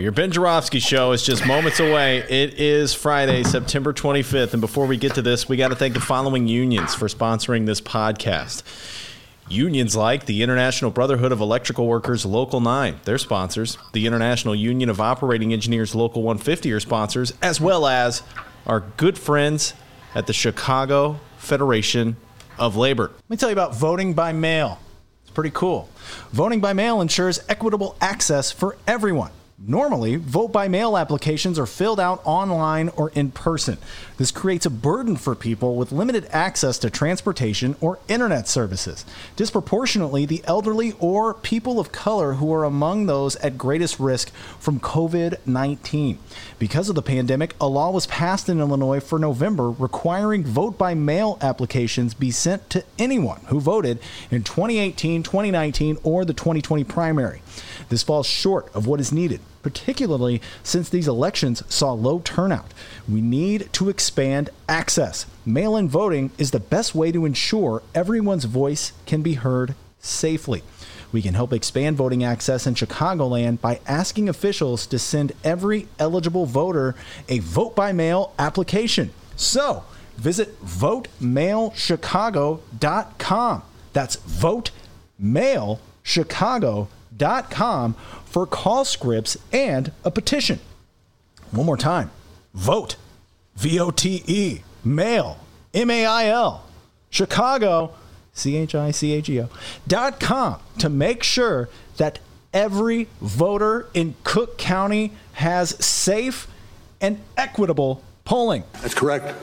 Your Ben Joravsky show is just moments away. It is Friday, September 25th. And before we get to this, we got to thank the following unions for sponsoring this podcast. Unions like the International Brotherhood of Electrical Workers Local 9, they're sponsors. The International Union of Operating Engineers Local 150 are sponsors, as well as our good friends at the Chicago Federation of Labor. Let me tell you about voting by mail. It's pretty cool. Voting by mail ensures equitable access for everyone. Normally, vote by mail applications are filled out online or in person. This creates a burden for people with limited access to transportation or internet services. Disproportionately, the elderly or people of color who are among those at greatest risk from COVID 19. Because of the pandemic, a law was passed in Illinois for November requiring vote by mail applications be sent to anyone who voted in 2018, 2019, or the 2020 primary. This falls short of what is needed, particularly since these elections saw low turnout. We need to expand access. Mail in voting is the best way to ensure everyone's voice can be heard safely. We can help expand voting access in Chicagoland by asking officials to send every eligible voter a vote by mail application. So, visit votemailchicago.com. That's votemailchicago.com for call scripts and a petition. One more time. Vote. V O T E. Mail. M A I L. Chicago. C H I C H E O. Dot com to make sure that every voter in Cook County has safe and equitable polling. That's correct.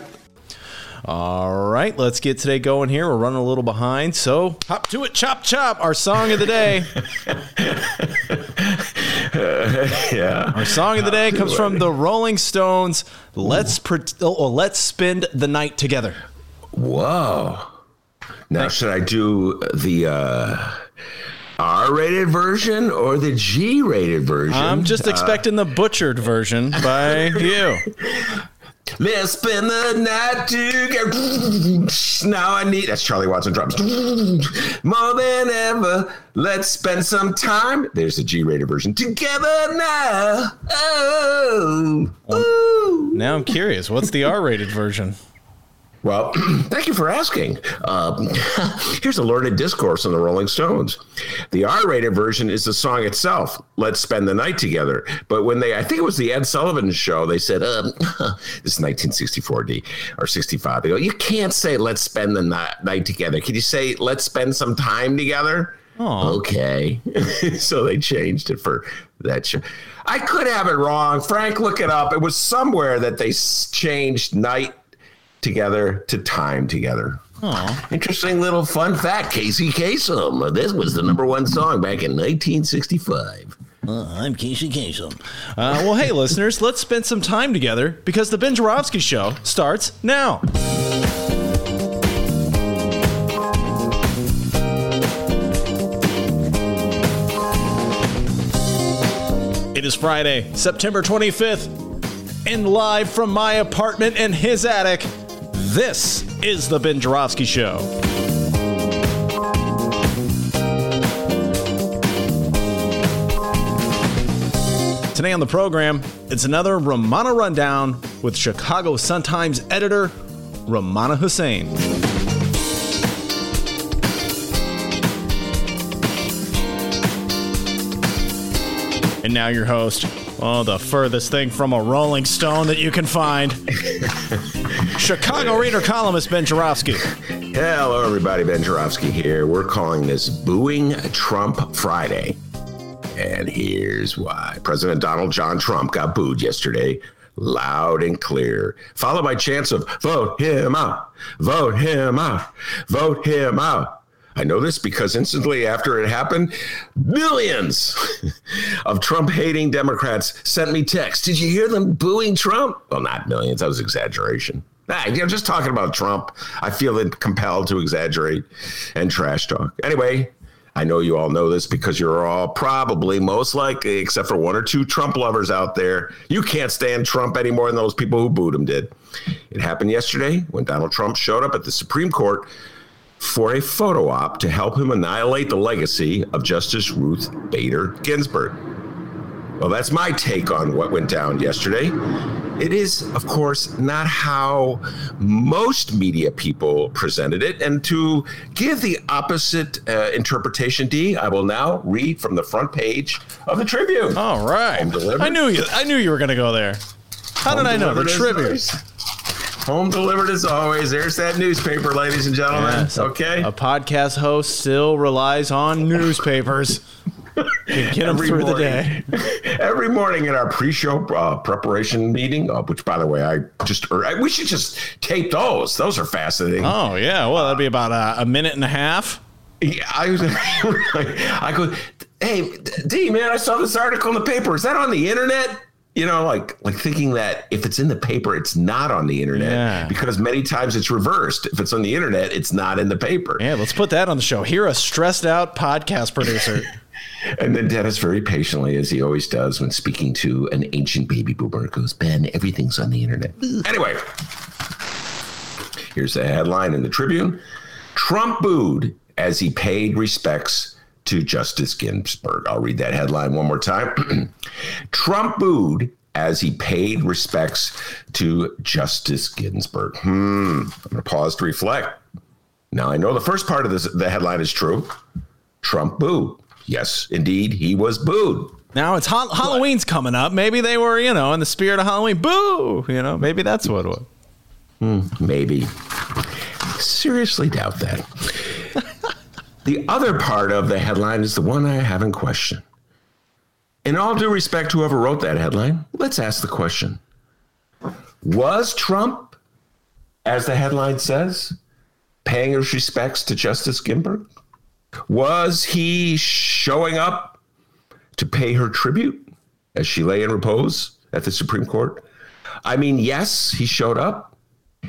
All right, let's get today going here. We're running a little behind, so hop to it, chop chop. Our song of the day. yeah. Our song of the day comes from the Rolling Stones. Let's pre- oh, let's spend the night together. Whoa. Now, should I do the uh, R-rated version or the G-rated version? I'm just Uh, expecting the butchered version by you. Let's spend the night together. Now I need that's Charlie Watson drums. More than ever. Let's spend some time. There's the G-rated version. Together now. Oh. Ooh. Now I'm curious. What's the R-rated version? Well, thank you for asking. Um, here's a learned discourse on the Rolling Stones. The R-rated version is the song itself. Let's spend the night together. But when they, I think it was the Ed Sullivan show, they said, um, "This is 1964 D or 65." They go, "You can't say let's spend the night, night together. Can you say let's spend some time together?" Okay, so they changed it for that show. I could have it wrong. Frank, look it up. It was somewhere that they changed night together to time together. Interesting little fun fact, Casey Kasem. This was the number one song back in 1965. I'm Casey Kasem. Uh, well, hey, listeners, let's spend some time together because the Ben Joravsky Show starts now. It is Friday, September 25th, and live from my apartment in his attic, this is the Ben Joravsky Show. Today on the program, it's another Rummana Rundown with Chicago Sun-Times editor Rummana Hussain. And now your host, Oh, the furthest thing from a Rolling Stone that you can find. Chicago Reader columnist Ben Joravsky. Hello, everybody. Ben Joravsky here. We're calling this Booing Trump Friday. And here's why President Donald John Trump got booed yesterday, loud and clear, followed by chants of vote him out, vote him out, vote him out. I know this because instantly after it happened, millions of Trump hating Democrats sent me texts. Did you hear them booing Trump? Well, not millions. That was exaggeration. Know, just talking about Trump, I feel compelled to exaggerate and trash talk. Anyway, I know you all know this because you're all probably most likely, except for one or two Trump lovers out there, you can't stand Trump any more than those people who booed him did. It happened yesterday when Donald Trump showed up at the Supreme Court for a photo op to help him annihilate the legacy of Justice Ruth Bader Ginsburg. Well, that's my take on what went down yesterday. It is, of course, not how most media people presented it. And to give the opposite uh, interpretation, D, I will now read from the front page of the Tribune. All right. I knew you. I knew you were going to go there. How Home did I know the Tribune? Home delivered as always. There's that newspaper, ladies and gentlemen. Yes, okay. A, a podcast host still relies on newspapers. get them through morning, the day. Every morning in our pre-show uh, preparation meeting, uh, which by the way, I just or, I, we should just tape those. Those are fascinating. Oh yeah, well that'd be about a, a minute and a half. Yeah, I was. I go, hey D man, I saw this article in the paper. Is that on the internet? You know, like like thinking that if it's in the paper, it's not on the internet yeah. because many times it's reversed. If it's on the internet, it's not in the paper. Yeah, let's put that on the show. Here, a stressed out podcast producer. and then Dennis, very patiently, as he always does when speaking to an ancient baby boomer, goes, "Ben, everything's on the internet." anyway, here's the headline in the Tribune: Trump booed as he paid respects to Justice Ginsburg. I'll read that headline one more time. Trump booed as he paid respects to Justice Ginsburg. Hmm. I'm going to pause to reflect. Now, I know the first part of this, the headline is true. Trump booed. Yes, indeed, he was booed. Now it's ha- Halloween's coming up. Maybe they were, you know, in the spirit of Halloween. Boo! You know, maybe that's what it was. Hmm, maybe. Seriously doubt that. The other part of the headline is the one I have in question. In all due respect, whoever wrote that headline, let's ask the question Was Trump, as the headline says, paying his respects to Justice Ginsburg? Was he showing up to pay her tribute as she lay in repose at the Supreme Court? I mean, yes, he showed up.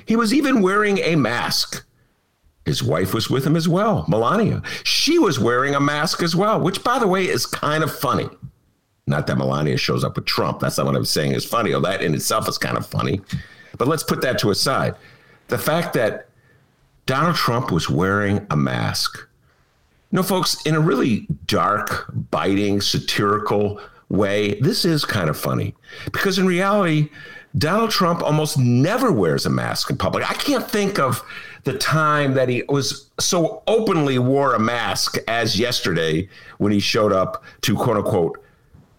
He was even wearing a mask his wife was with him as well, Melania. She was wearing a mask as well, which, by the way, is kind of funny. Not that Melania shows up with Trump. That's not what I'm saying is funny. Oh, that in itself is kind of funny. But let's put that to a side. The fact that Donald Trump was wearing a mask. No, folks, in a really dark, biting, satirical way, this is kind of funny because in reality, Donald Trump almost never wears a mask in public. I can't think of the time that he was so openly wore a mask as yesterday when he showed up to quote unquote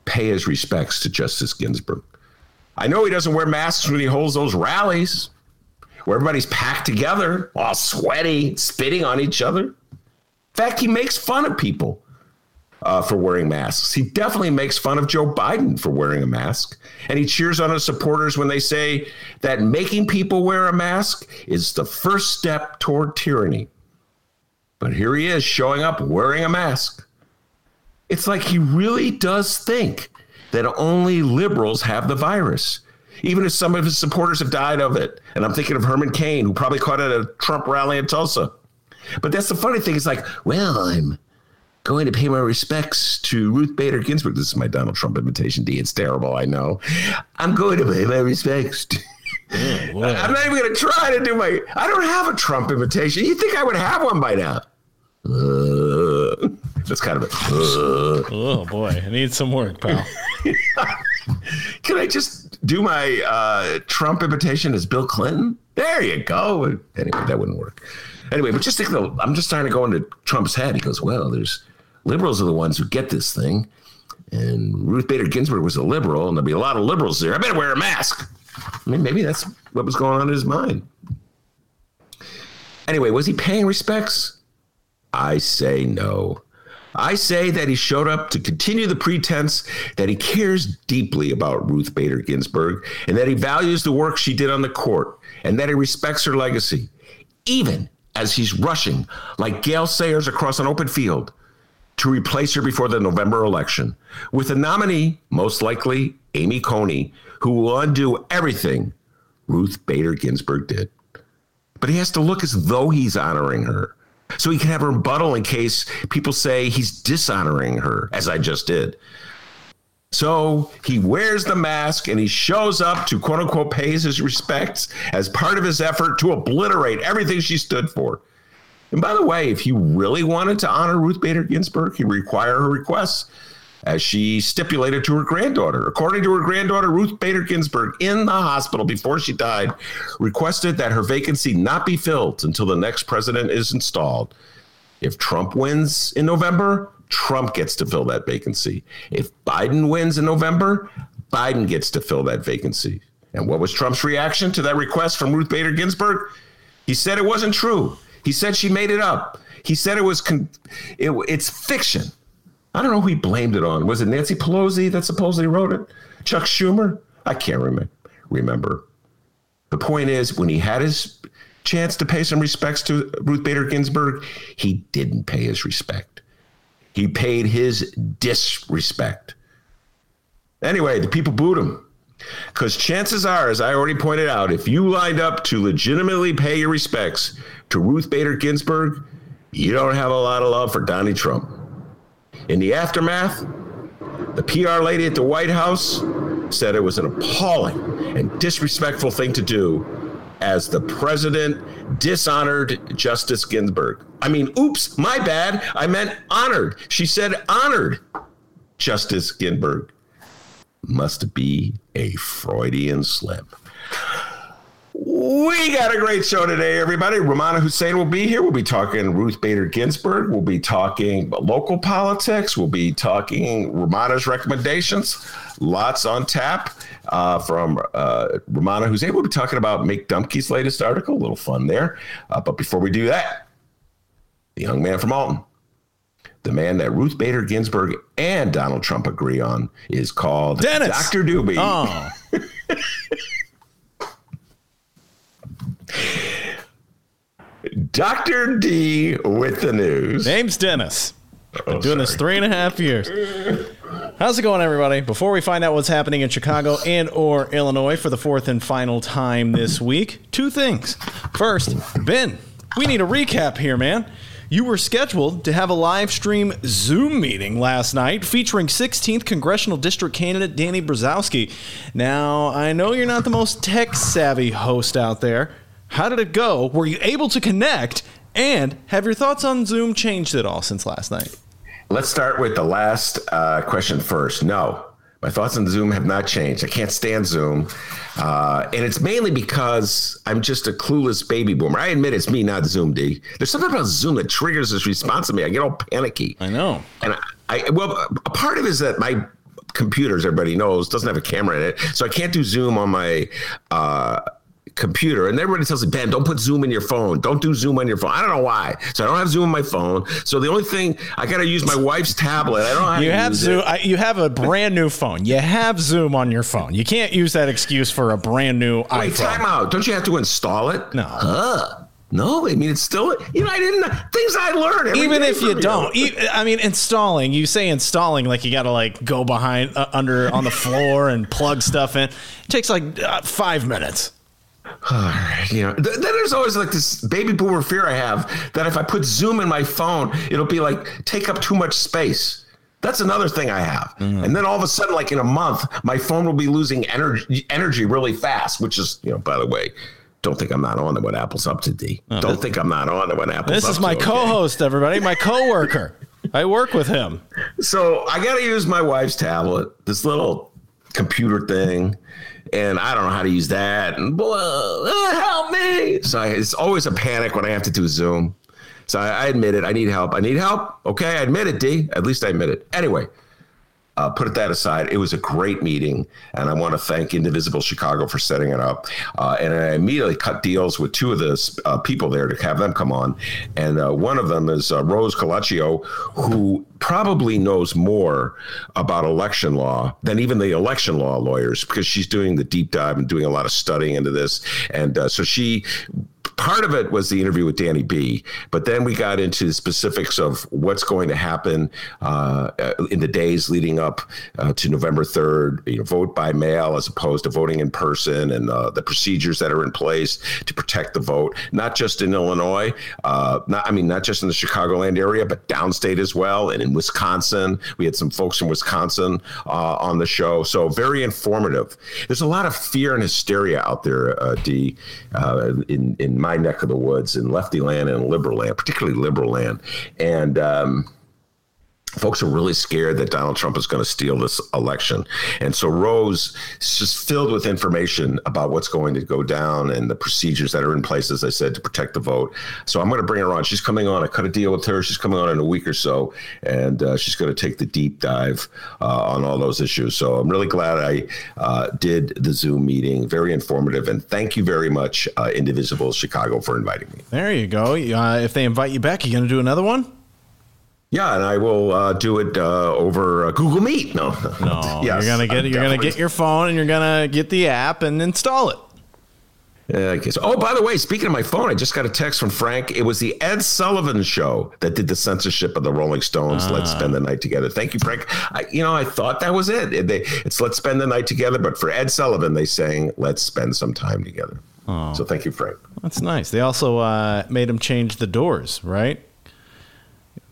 pay his respects to Justice Ginsburg. I know he doesn't wear masks when he holds those rallies where everybody's packed together, all sweaty, spitting on each other. In fact, he makes fun of people uh, for wearing masks. He definitely makes fun of Joe Biden for wearing a mask. And he cheers on his supporters when they say that making people wear a mask is the first step toward tyranny. But here he is showing up wearing a mask. It's like he really does think that only liberals have the virus, even if some of his supporters have died of it. And I'm thinking of Herman Cain, who probably caught it at a Trump rally in Tulsa. But that's the funny thing. It's like, well, I'm going to pay my respects to Ruth Bader Ginsburg. This is my Donald Trump invitation, D. It's terrible, I know. I'm going to pay my respects. To- oh, I'm not even going to try to do my. I don't have a Trump invitation. You think I would have one by now? Uh, that's kind of a. Uh. Oh boy, I need some work, pal. Can I just do my uh, Trump imitation as Bill Clinton? There you go. Anyway, that wouldn't work. Anyway, but just think I'm just trying to go into Trump's head. He goes, "Well, there's liberals are the ones who get this thing. and Ruth Bader Ginsburg was a liberal, and there'll be a lot of liberals there. I better wear a mask. I mean, maybe that's what was going on in his mind. Anyway, was he paying respects? I say no. I say that he showed up to continue the pretense that he cares deeply about Ruth Bader Ginsburg and that he values the work she did on the court and that he respects her legacy, even as he's rushing like Gale Sayers across an open field to replace her before the November election with a nominee, most likely Amy Coney, who will undo everything Ruth Bader Ginsburg did. But he has to look as though he's honoring her so he can have a rebuttal in case people say he's dishonoring her, as I just did. So he wears the mask and he shows up to quote unquote pays his respects as part of his effort to obliterate everything she stood for. And by the way, if he really wanted to honor Ruth Bader Ginsburg, he'd require her requests as she stipulated to her granddaughter. According to her granddaughter, Ruth Bader Ginsburg, in the hospital before she died, requested that her vacancy not be filled until the next president is installed. If Trump wins in November, Trump gets to fill that vacancy. If Biden wins in November, Biden gets to fill that vacancy. And what was Trump's reaction to that request from Ruth Bader Ginsburg? He said it wasn't true. He said she made it up. He said it was con- it, it's fiction. I don't know who he blamed it on. Was it Nancy Pelosi that supposedly wrote it? Chuck Schumer? I can't remember. Remember. The point is, when he had his chance to pay some respects to Ruth Bader Ginsburg, he didn't pay his respect. He paid his disrespect. Anyway, the people booed him. Because chances are, as I already pointed out, if you lined up to legitimately pay your respects to Ruth Bader Ginsburg, you don't have a lot of love for Donnie Trump. In the aftermath, the PR lady at the White House said it was an appalling and disrespectful thing to do as the president dishonored Justice Ginsburg. I mean, oops, my bad. I meant honored. She said honored Justice Ginsburg. Must be a Freudian slip. We got a great show today, everybody. Rummana Hussain will be here. We'll be talking Ruth Bader Ginsburg. We'll be talking local politics. We'll be talking Rummana's recommendations. Lots on tap uh, from uh, Rummana Hussain. We'll be talking about Mick Dumke's latest article. A little fun there. Uh, but before we do that, the young man from Alton, the man that Ruth Bader Ginsburg and Donald Trump agree on, is called Dennis. Dr. Doobie. Oh. Dr. D with the news. Name's Dennis. Been Oh, doing this three and a half years. How's it going, everybody? Before we find out what's happening in Chicago and or Illinois for the fourth and final time this week, two things. First, Ben, we need a recap here, man. You were scheduled to have a live stream Zoom meeting last night featuring 16th congressional district candidate Dani Brzozowski. Now, I know you're not the most tech savvy host out there. How did it go? Were you able to connect? And have your thoughts on Zoom changed at all since last night? Let's start with the last uh, question first. No, my thoughts on Zoom have not changed. I can't stand Zoom. Uh, and it's mainly because I'm just a clueless baby boomer. I admit it's me, not Zoom, D. There's something about Zoom that triggers this response to me. I get all panicky. I know. And I, I well, a part of it is that my computer, as everybody knows, doesn't have a camera in it, so I can't do Zoom on my uh, computer. And everybody tells me, Ben, don't put Zoom in your phone. Don't do Zoom on your phone. I don't know why. So I don't have Zoom on my phone. So the only thing I got to use my wife's tablet. I don't You have Zoom. I, you have a brand new phone. You have Zoom on your phone. You can't use that excuse for a brand new. Wait, iPhone. time out. Don't you have to install it? No. Huh. No, I mean it's still you know I didn't things I learn. every Even if you don't, e- I mean, installing. You say installing like you got to like go behind uh, under on the floor and plug stuff in. It takes like uh, five minutes. you know, th- then there's always like this baby boomer fear I have that if I put Zoom in my phone, it'll be like take up too much space. That's another thing I have. Mm-hmm. And then all of a sudden, like in a month, my phone will be losing energy energy really fast, which is, you know, by the way, don't think I'm not on it when Apple's up to D. don't think I'm not on it when Apple's Oh, This is my to, co-host, everybody. My coworker. I work with him. So I got to use my wife's tablet, this little computer thing, and I don't know how to use that. And boy, uh, help me! So I, it's always a panic when I have to do Zoom. So I, I admit it. I need help. I need help. Okay, I admit it, D. At least I admit it. Anyway, uh, put that aside. It was a great meeting, and I want to thank Indivisible Chicago for setting it up. Uh, and I immediately cut deals with two of the uh, people there to have them come on, and uh, one of them is uh, Rose Colicchio, who probably knows more about election law than even the election law lawyers because she's doing the deep dive and doing a lot of studying into this, and uh, so she part of it was the interview with Danny B, but then we got into the specifics of what's going to happen uh, in the days leading up uh, to November 3rd. You know, vote by mail as opposed to voting in person, and uh, the procedures that are in place to protect the vote, not just in Illinois, uh, not I mean not just in the Chicagoland area, but downstate as well, and in Wisconsin. We had some folks from Wisconsin uh, on the show, so very informative. There's a lot of fear and hysteria out there, uh, D, in in my my neck of the woods in lefty land and liberal land, particularly liberal land. And um, folks are really scared that Donald Trump is going to steal this election. And so Rose is just filled with information about what's going to go down and the procedures that are in place, as I said, to protect the vote. So I'm going to bring her on. She's coming on. I cut a deal with her. She's coming on in a week or so, and uh, she's going to take the deep dive uh, on all those issues. So I'm really glad I uh, did the Zoom meeting. Very informative. And thank you very much, uh, Indivisible Chicago, for inviting me. There you go. Uh, if they invite you back, you going to do another one? Yeah, and I will uh, do it uh, over uh, Google Meet. No, no, yes, you're gonna get you're gonna get your phone and you're gonna get the app and install it. Yeah, I guess. Oh, by the way, speaking of my phone, I just got a text from Frank. It was the Ed Sullivan show that did the censorship of the Rolling Stones. Let's ah. spend the night together. Thank you, Frank. I, you know, I thought that was it. They, it's let's spend the night together, but for Ed Sullivan, they sang let's spend some time together. Oh, so thank you, Frank. That's nice. They also uh, made him change the doors, right?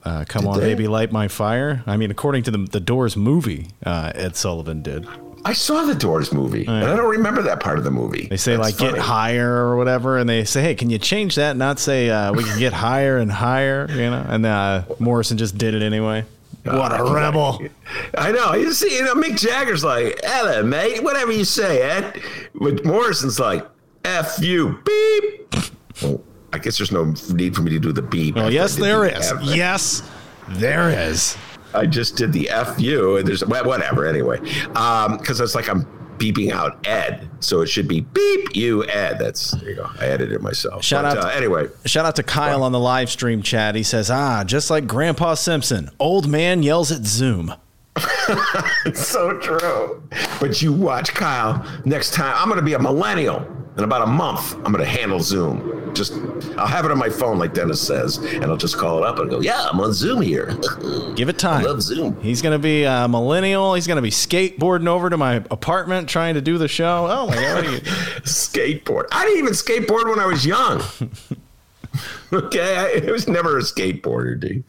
Uh, Come did on, they? baby, light my fire. I mean, according to the the Doors movie, uh, Ed Sullivan did. I saw the Doors movie, and I don't remember that part of the movie. They say That's like funny. get higher or whatever, and they say, "Hey, can you change that? Not say uh, we can get higher and higher," you know? And uh, Morrison just did it anyway. What a rebel! I know. You see, you know, Mick Jagger's like, "Hello, mate. Whatever you say, Ed." But Morrison's like, "F you, beep." I guess there's no need for me to do the beep. Well, yes, there is. Yes, there is. I just did the fu, and there's whatever anyway, because um, it's like I'm beeping out Ed, so it should be beep you Ed. That's there you go. I edited it myself. Shout but, out uh, anyway. Shout out to Kyle well, on the live stream chat. He says, "Ah, just like Grandpa Simpson, old man yells at Zoom." it's so true. But you watch Kyle next time. I'm going to be a millennial in about a month, I'm going to handle Zoom. Just, I'll have it on my phone, like Dennis says, and I'll just call it up and go, "Yeah, I'm on Zoom here." Give it time. I love Zoom. He's going to be a millennial. He's going to be skateboarding over to my apartment trying to do the show. Oh my god, skateboard! I didn't even skateboard when I was young. okay, I, I was never a skateboarder, dude.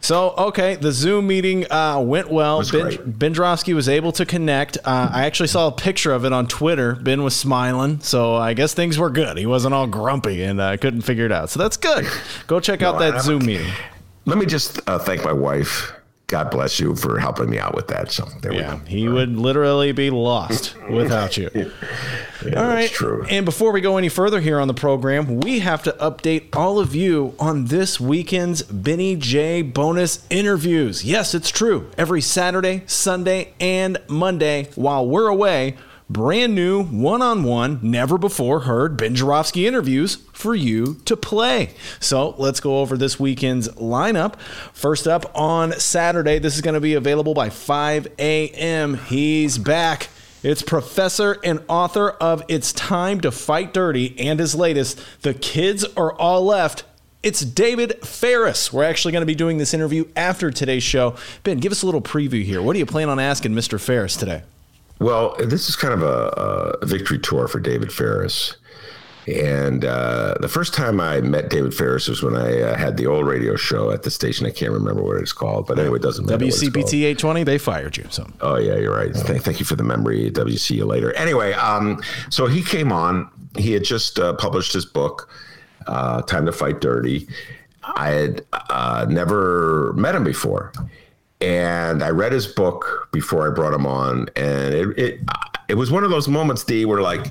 So okay, the Zoom meeting uh, went well. Was ben, ben Joravsky was able to connect. Uh, I actually saw a picture of it on Twitter. Ben was smiling, so I guess things were good. He wasn't all grumpy, and I uh, couldn't figure it out. So that's good. Go check no, out that Zoom meeting. Let me just uh, thank my wife God bless you for helping me out with that. So there yeah, we go. He would literally be lost without you. yeah, all right. True. And before we go any further here on the program, we have to update all of you on this weekend's Benny J bonus interviews. Yes, it's true. Every Saturday, Sunday, and Monday while we're away brand new one on one, never before heard Ben Joravsky interviews for you to play. So let's go over this weekend's lineup. First up on Saturday, this is going to be available by 5 a.m. He's back. It's professor and author of It's Time to Fight Dirty and his latest, The Kids Are All Left. It's David Faris. We're actually going to be doing this interview after today's show. Ben, give us a little preview here. What do you plan on asking Mr. Faris today? Well, this is kind of a, a victory tour for David Faris. And uh, the first time I met David Faris was when I uh, had the old radio show at the station. I can't remember what it's called, but anyway, it doesn't matter. WCPT 820, they fired you. So. Oh, yeah, you're right. Thank, thank you for the memory. WC you later. Anyway, um, so he came on. He had just uh, published his book, uh, Time to Fight Dirty. I had uh, never met him before and I read his book before I brought him on, and it it it was one of those moments, D, where like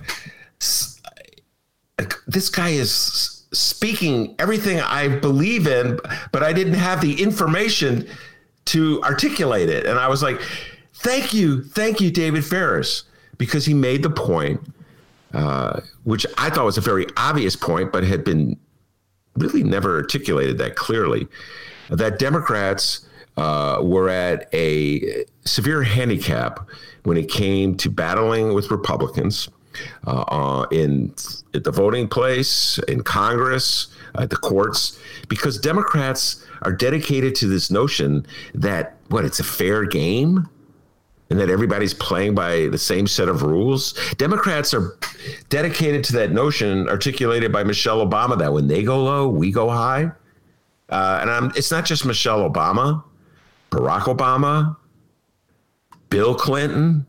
this guy is speaking everything I believe in, but I didn't have the information to articulate it, and I was like. thank you, thank you, David Faris," because he made the point, uh, which I thought was a very obvious point, but had been really never articulated that clearly, that Democrats uh, were at a severe handicap when it came to battling with Republicans uh, uh, in at the voting place, in Congress, at the courts, because Democrats are dedicated to this notion that what it's a fair game and that everybody's playing by the same set of rules. Democrats are dedicated to that notion articulated by Michelle Obama that when they go low, we go high. Uh, and I'm, it's not just Michelle Obama, Barack Obama, Bill Clinton.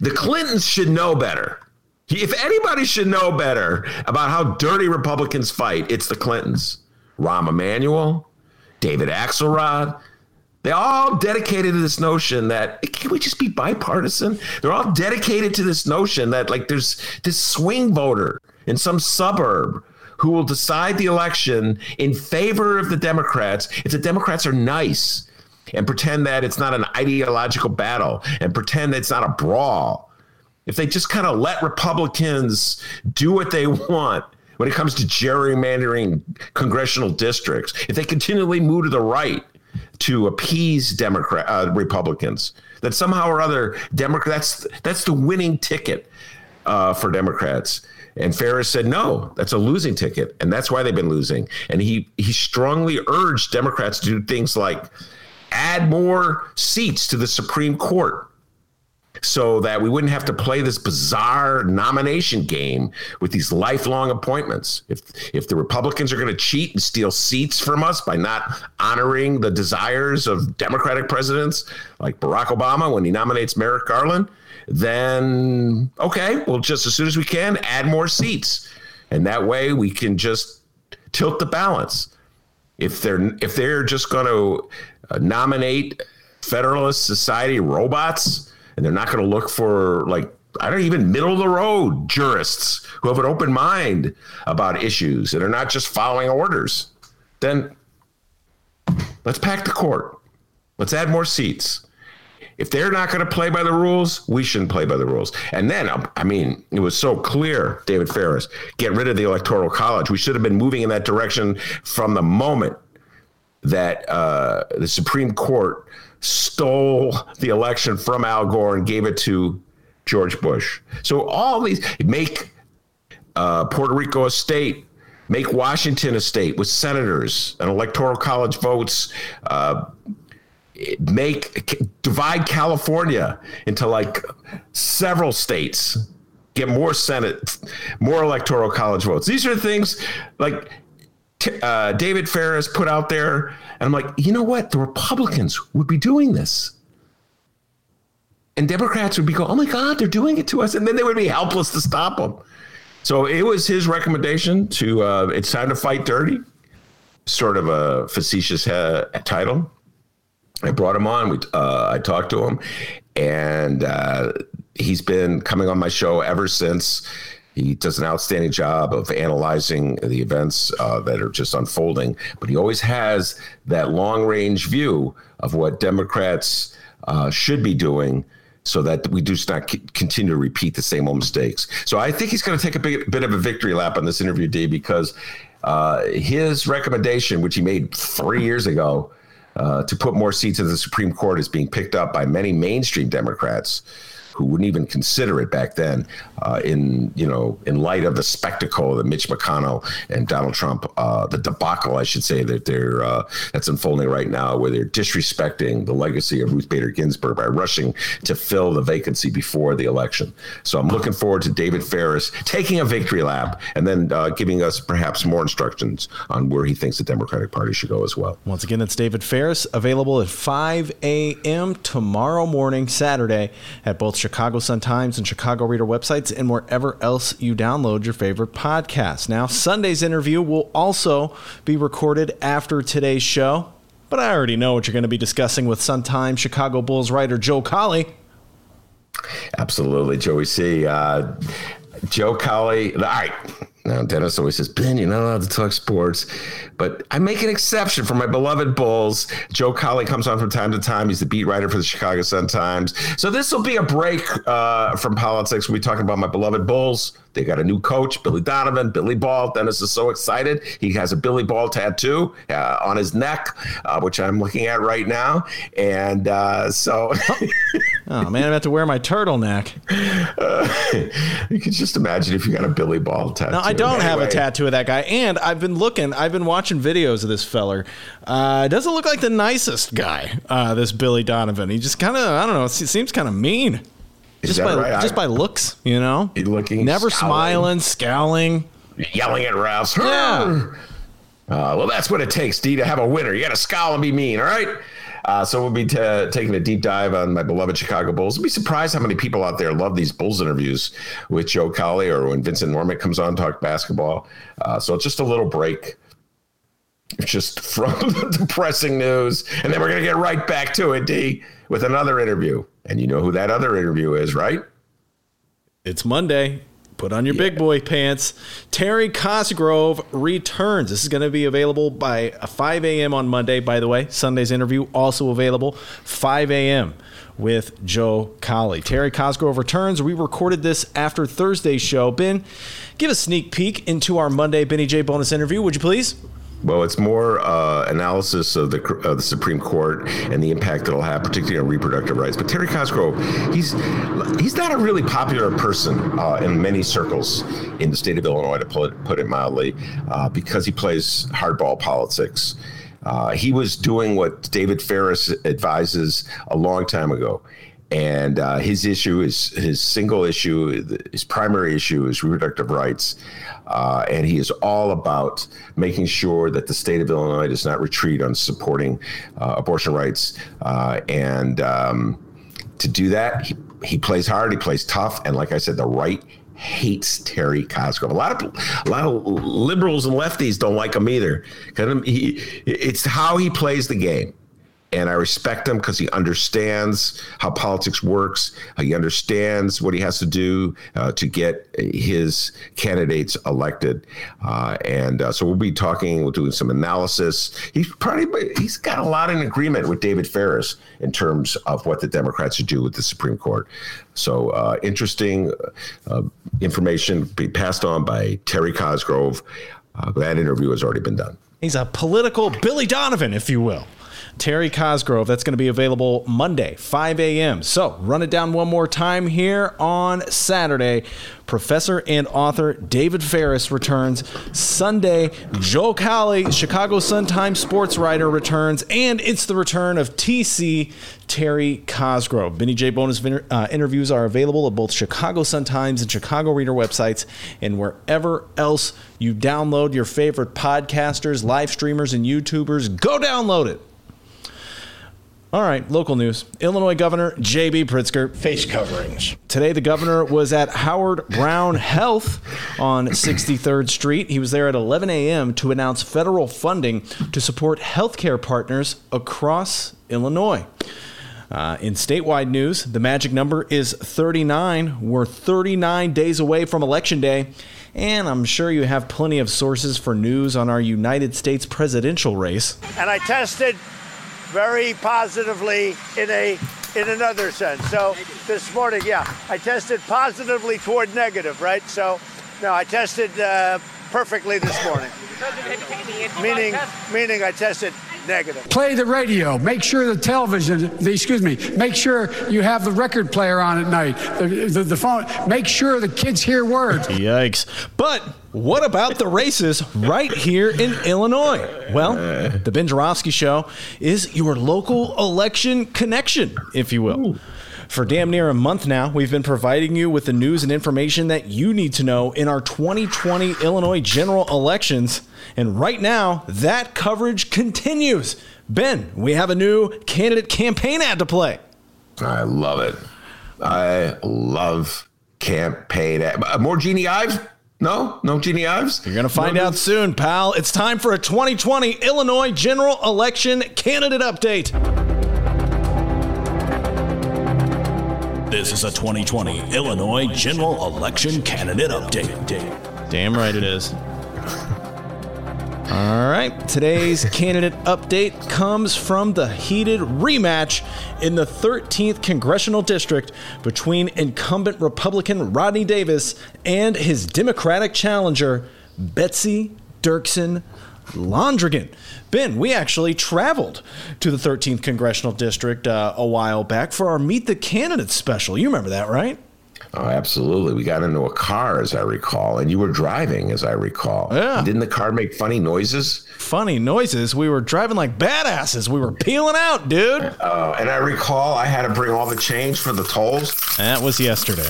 The Clintons should know better. If anybody should know better about how dirty Republicans fight, it's the Clintons. Rahm Emanuel, David Axelrod, they all dedicated to this notion that can we just be bipartisan? They're all dedicated to this notion that like there's this swing voter in some suburb who will decide the election in favor of the Democrats if the Democrats are nice and pretend that it's not an ideological battle and pretend that it's not a brawl. If they just kind of let Republicans do what they want when it comes to gerrymandering congressional districts, if they continually move to the right to appease Democrat uh, Republicans. That somehow or other, Democrats that's that's the winning ticket uh, for Democrats. And Faris said, no, that's a losing ticket. And that's why they've been losing. And he, he strongly urged Democrats to do things like add more seats to the Supreme Court so that we wouldn't have to play this bizarre nomination game with these lifelong appointments. If if the Republicans are going to cheat and steal seats from us by not honoring the desires of Democratic presidents like Barack Obama when he nominates Merrick Garland, then okay, well just as soon as we can add more seats. And that way we can just tilt the balance. If they're if they're just going to uh, nominate Federalist Society robots, and they're not going to look for like I don't even middle of the road jurists who have an open mind about issues and are not just following orders. Then let's pack the court. Let's add more seats. If they're not going to play by the rules, we shouldn't play by the rules. And then, um, I mean, it was so clear, David Faris, get rid of the Electoral College. We should have been moving in that direction from the moment that uh, the Supreme Court stole the election from Al Gore and gave it to George Bush. So all these make uh, Puerto Rico a state, make Washington a state with senators and electoral college votes. Uh, make divide California into like several states, get more Senate, more electoral college votes. These are things like uh, David Faris put out there, and I'm like, you know what? The Republicans would be doing this. And Democrats would be going, oh my God, they're doing it to us. And then they would be helpless to stop them. So it was his recommendation to, uh, it's time to fight dirty, sort of a facetious uh, title. I brought him on. We, uh, I talked to him, and uh, he's been coming on my show ever since. He does an outstanding job of analyzing the events uh, that are just unfolding, but he always has that long range view of what Democrats uh, should be doing so that we do not continue to repeat the same old mistakes. So I think he's going to take a big, bit of a victory lap on this interview, D, because uh, his recommendation, which he made three years ago, uh, to put more seats in the Supreme Court is being picked up by many mainstream Democrats who wouldn't even consider it back then. Uh, in you know, in light of the spectacle that Mitch McConnell and Donald Trump, uh, the debacle, I should say, that they're uh, that's unfolding right now, where they're disrespecting the legacy of Ruth Bader Ginsburg by rushing to fill the vacancy before the election. So I'm looking forward to David Faris taking a victory lap and then uh, giving us perhaps more instructions on where he thinks the Democratic Party should go as well. Once again, that's David Faris, available at 5 a.m. tomorrow morning, Saturday, at both. Chicago Sun Times and Chicago Reader websites, and wherever else you download your favorite podcast. Now, Sunday's interview will also be recorded after today's show, but I already know what you're going to be discussing with Sun Times Chicago Bulls writer Joe Cowley. Absolutely, Joey C. Uh, Joe Cowley. All right. Now, Dennis always says, Ben, you're not allowed to talk sports. But I make an exception for my beloved Bulls. Joe Cowley comes on from time to time. He's the beat writer for the Chicago Sun-Times. So this will be a break uh, from politics. We'll be talking about my beloved Bulls. They got a new coach, Billy Donovan, Billy Ball. Dennis is so excited. He has a Billy Ball tattoo uh, on his neck, uh, which I'm looking at right now. And uh, so. oh, man, I'm about to wear my turtleneck. you can just imagine if you got a Billy Ball tattoo. No, I don't have a tattoo of that guy. And I've been looking, I've been watching videos of this feller. Uh, doesn't look like the nicest guy, uh, this Billy Donovan. He just kind of, I don't know, seems kind of mean just by right? just by looks, you know, looking never scowling. smiling, scowling, yelling at refs. Yeah. Uh, well, that's what it takes, D, to have a winner. You got to scowl and be mean. All right. Uh, so we'll be t- taking a deep dive on my beloved Chicago Bulls. I'll be surprised how many people out there love these Bulls interviews with Joe Cowley or when Vincent Norman comes on talk basketball. Uh, so it's just a little break just from the depressing news. And then we're going to get right back to it, D, with another interview. And you know who that other interview is, right? It's Monday. Put on your yeah. big boy pants. Terry Cosgrove returns. This is going to be available by uh, 5 a.m. on Monday, by the way. Sunday's interview also available 5 a.m. with Joe Cowley. Terry Cosgrove returns. We recorded this after Thursday's show. Ben, give a sneak peek into our Monday Benny J bonus interview, would you please? Well, it's more uh, analysis of the of the Supreme Court and the impact it'll have, particularly on reproductive rights. But Terry Cosgrove, he's he's not a really popular person uh, in many circles in the state of Illinois, to put it, put it mildly, uh, because he plays hardball politics. Uh, he was doing what David Faris advises a long time ago and uh, his issue is his single issue his primary issue is reproductive rights uh, and he is all about making sure that the state of illinois does not retreat on supporting uh, abortion rights uh, and um, to do that he, he plays hard he plays tough and like i said the right hates Terry Cosgrove. A lot of a lot of liberals and lefties don't like him either. Because he, it's how he plays the game and I respect him because he understands how politics works. He understands what he has to do uh, to get his candidates elected, uh, and uh, so we'll be talking. We'll doing some analysis. He's probably he's got a lot in agreement with David Faris in terms of what the Democrats should do with the Supreme Court. So uh, interesting uh, information be passed on by Terry Cosgrove. Uh, that interview has already been done. He's a political Billy Donovan, if you will. Terry Cosgrove. That's going to be available Monday, 5 a.m. So run it down one more time here on Saturday. Professor and author David Faris returns. Sunday, Joe Cowley, Chicago Sun-Times sports writer, returns. And it's the return of TC Terry Cosgrove. Benny J bonus uh, interviews are available at both Chicago Sun-Times and Chicago Reader websites and wherever else you download your favorite podcasters, live streamers, and YouTubers. Go download it. All right, local news. Illinois Governor J.B. Pritzker. Face coverings. Today, the governor was at Howard Brown Health on 63rd Street. He was there at 11 a.m. to announce federal funding to support healthcare partners across Illinois. Uh, in statewide news, the magic number is 39. We're 39 days away from Election Day, and I'm sure you have plenty of sources for news on our United States presidential race. And I tested very positively in a in another sense. So this morning, yeah, I tested positively toward negative, right? So no, I tested uh, perfectly this morning. meaning, meaning I tested negative. Play the radio. Make sure the television, the, excuse me, make sure you have the record player on at night, the, the, the phone. Make sure the kids hear words. Yikes. But what about the races right here in Illinois? Well, the Ben Joravsky Show is your local election connection, if you will. Ooh. For damn near a month now, we've been providing you with the news and information that you need to know in our 2020 Illinois general elections. And right now, that coverage continues. Ben, we have a new candidate campaign ad to play. I love it. I love campaign ad. Uh, more Jeanne Ives? No, no Jeanne Ives. You're going to find no, out soon, pal. It's time for a 2020 Illinois general election candidate update. This is a 2020 Illinois general election candidate update. Damn right it is. All right. Today's candidate update comes from the heated rematch in the 13th congressional district between incumbent Republican Rodney Davis and his Democratic challenger, Betsy Dirksen Londrigan. Ben, we actually traveled to the 13th congressional district uh, a while back for our Meet the Candidates special. You remember that, right? Oh, absolutely. We got into a car, as I recall, and you were driving, as I recall. Yeah. Didn't the car make funny noises? Funny noises. We were driving like badasses. We were peeling out, dude. Uh, and I recall I had to bring all the change for the tolls. That was yesterday.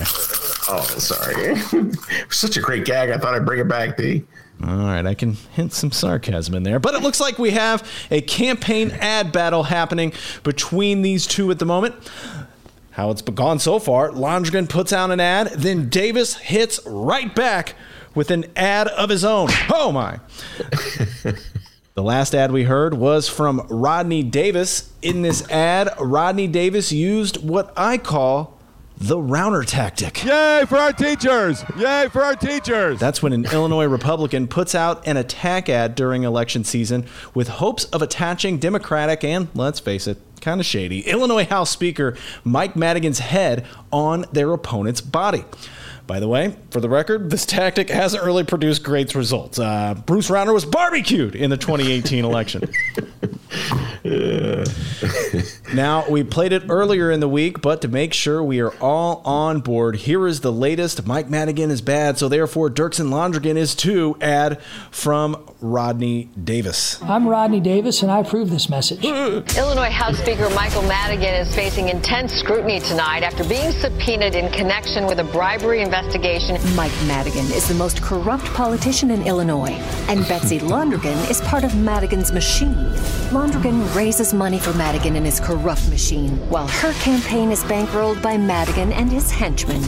Oh, sorry. such a great gag. I thought I'd bring it back, D. All right, I can hint some sarcasm in there, but it looks like we have a campaign ad battle happening between these two at the moment. How it's gone so far, Londrigan puts out an ad, then Davis hits right back with an ad of his own. Oh my. The last ad we heard was from Rodney Davis. In this ad, Rodney Davis used what I call the Rauner tactic. Yay for our teachers! Yay for our teachers! That's when an Illinois Republican puts out an attack ad during election season with hopes of attaching Democratic and, let's face it, kind of shady, Illinois House Speaker Mike Madigan's head on their opponent's body. By the way, for the record, this tactic hasn't really produced great results. Uh, Bruce Rauner was barbecued in the 2018 election. now, we played it earlier in the week, but to make sure we are all on board, here is the latest Mike Madigan is bad, so therefore Dirksen Londrigan is too ad from Rodney Davis. I'm Rodney Davis, and I approve this message. Illinois House Speaker Michael Madigan is facing intense scrutiny tonight after being subpoenaed in connection with a bribery investigation. Mike Madigan is the most corrupt politician in Illinois, and Betsy Londrigan is part of Madigan's machine. Londrigan raises money for Madigan and his corrupt machine, while her campaign is bankrolled by Madigan and his henchmen.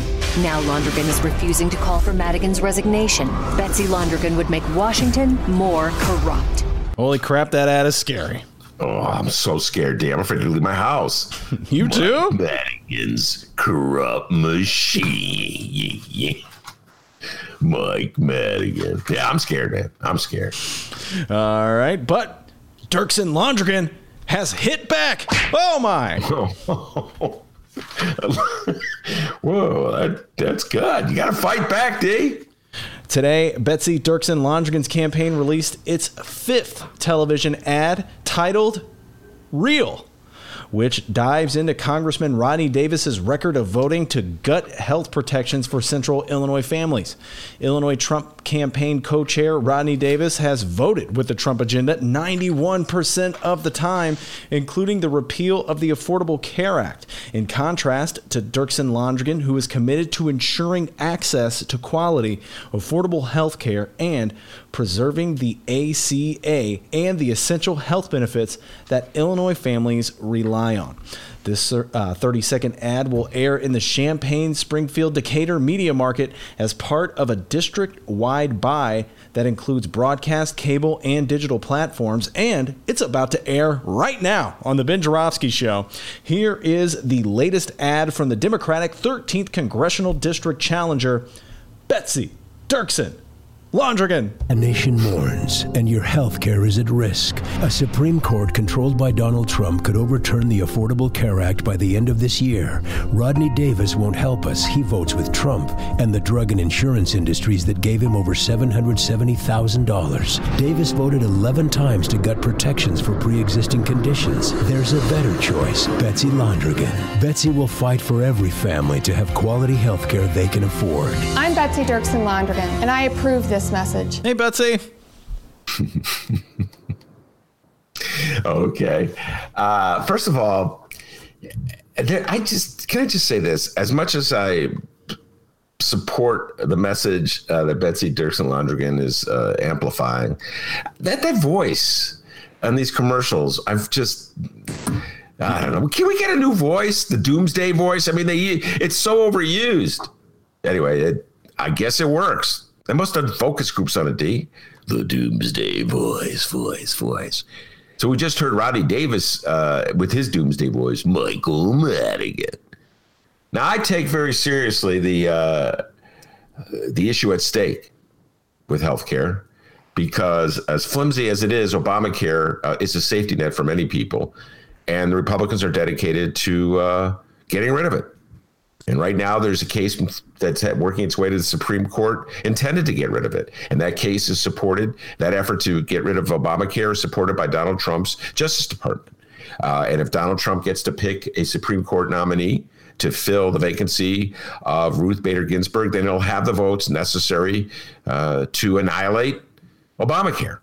Now Londrigan is refusing to call for Madigan's resignation. Betsy Londrigan would make Washington more corrupt. Holy crap, that ad is scary. Oh, I'm so scared, D. I'm afraid to leave my house. You too? Madigan's corrupt machine. Yeah. Mike Madigan. Yeah, I'm scared, man. I'm scared. All right, but Dirksen Londrigan has hit back. Oh my! Whoa, that, that's good. You got to fight back, D. Today, Betsy Dirksen Londrigan's campaign released its fifth television ad titled Real, which dives into Congressman Rodney Davis's record of voting to gut health protections for central Illinois families. Illinois Trump campaign co-chair Rodney Davis has voted with the Trump agenda 91% of the time, including the repeal of the Affordable Care Act. In contrast to Dirksen Londrigan, who is committed to ensuring access to quality, affordable health care and preserving the ACA and the essential health benefits that Illinois families rely on. This uh, 30 second ad will air in the Champaign Springfield Decatur media market as part of a district wide buy that includes broadcast, cable, and digital platforms. And it's about to air right now on The Ben Joravsky Show. Here is the latest ad from the Democratic 13th Congressional District Challenger, Betsy Dirksen Londrigan. A nation mourns, and your health care is at risk. A Supreme Court controlled by Donald Trump could overturn the Affordable Care Act by the end of this year. Rodney Davis won't help us. He votes with Trump and the drug and insurance industries that gave him over $770,000. Davis voted 11 times to gut protections for pre existing conditions. There's a better choice Betsy Londrigan. Betsy will fight for every family to have quality health care they can afford. I'm Betsy Dirksen Londrigan, and I approve this message. Hey, Betsy. okay. Uh, first of all, I just can I just say this? As much as I support the message uh, that Betsy Dirksen Londrigan is uh, amplifying, that that voice on these commercials, I've just. I don't know. Can we get a new voice? The Doomsday voice? I mean, they it's so overused. Anyway, it, I guess it works. They must have focus groups on it, D. The Doomsday voice, voice, voice. So we just heard Rodney Davis uh, with his Doomsday voice, Michael Madigan. Now I take very seriously the uh, the issue at stake. with health care because, as flimsy as it is, Obamacare uh, is a safety net for many people. And the Republicans are dedicated to uh, getting rid of it. And right now, there's a case that's working its way to the Supreme Court intended to get rid of it. And that case is supported, that effort to get rid of Obamacare is supported by Donald Trump's Justice Department. Uh, and if Donald Trump gets to pick a Supreme Court nominee to fill the vacancy of Ruth Bader Ginsburg, then he'll have the votes necessary uh, to annihilate Obamacare.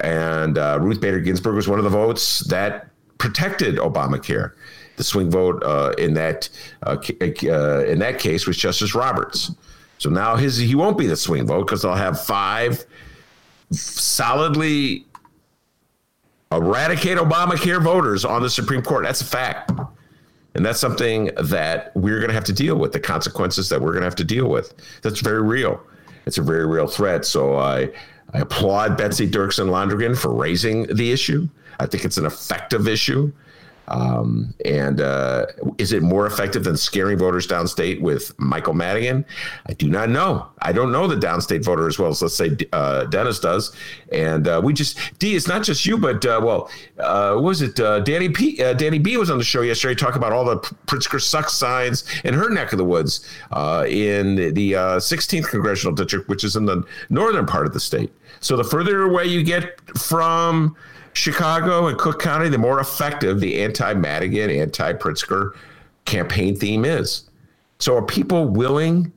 And uh, Ruth Bader Ginsburg was one of the votes that protected Obamacare the swing vote uh, in that uh, uh, in that case was Justice Roberts. So now his he won't be the swing vote because they'll have five solidly eradicate Obamacare voters on the Supreme Court. That's a fact. And that's something that we're going to have to deal with, the consequences that we're going to have to deal with. That's very real. It's a very real threat. So I, I applaud Betsy Dirksen Londrigan for raising the issue. I think it's an effective issue. Um, and uh, is it more effective than scaring voters downstate with Michael Madigan? I do not know. I don't know the downstate voter as well as let's say uh, Dennis does. And uh, we just D. It's not just you, but uh, well, uh, was it uh, Danny P? Dani B was on the show yesterday talking about all the Pritzker sucks signs in her neck of the woods in the 16th congressional district, which is in the northern part of the state. So the further away you get from Chicago and Cook County, the more effective the anti Madigan, anti Pritzker campaign theme is. So, are people willing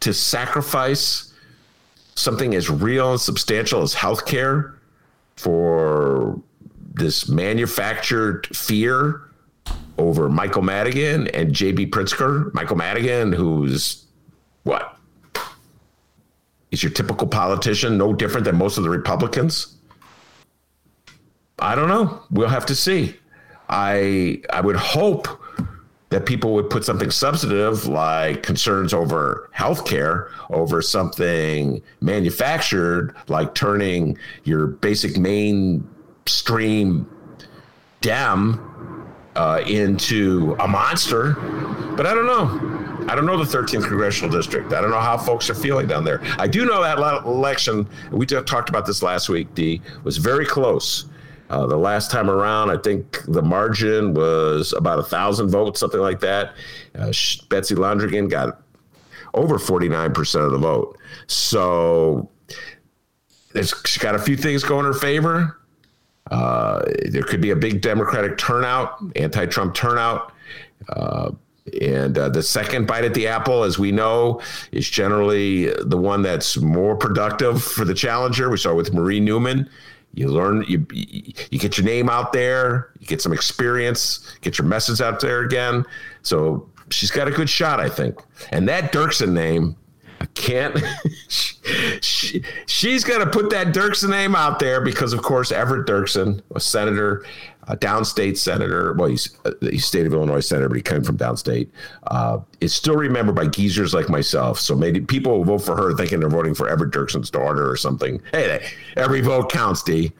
to sacrifice something as real and substantial as healthcare for this manufactured fear over Michael Madigan and JB Pritzker? Michael Madigan, who's what? Is your typical politician no different than most of the Republicans? I don't know. We'll have to see. I I would hope that people would put something substantive like concerns over healthcare over something manufactured like turning your basic mainstream dem uh, into a monster. But I don't know. I don't know the 13th congressional district. I don't know how folks are feeling down there. I do know that election. We talked about this last week. D was very close. Uh, the last time around, I think the margin was about a thousand votes, something like that. Uh, Betsy Londrigan got over 49% of the vote. So she's got a few things going in her favor. Uh, there could be a big Democratic turnout, anti Trump turnout. Uh, and uh, the second bite at the apple, as we know, is generally the one that's more productive for the challenger. We saw with Marie Newman you learn you you get your name out there you get some experience get your message out there again. So she's got a good shot i think. And that dirksen name i can't she, she's going to put that dirksen name out there because of course everett dirksen a senator a downstate senator. Well, he's uh, he's state of Illinois senator, but he came from downstate. Uh, is still remembered by geezers like myself. So maybe people vote for her thinking they're voting for Everett Dirksen's daughter or something. Hey, every vote counts, D.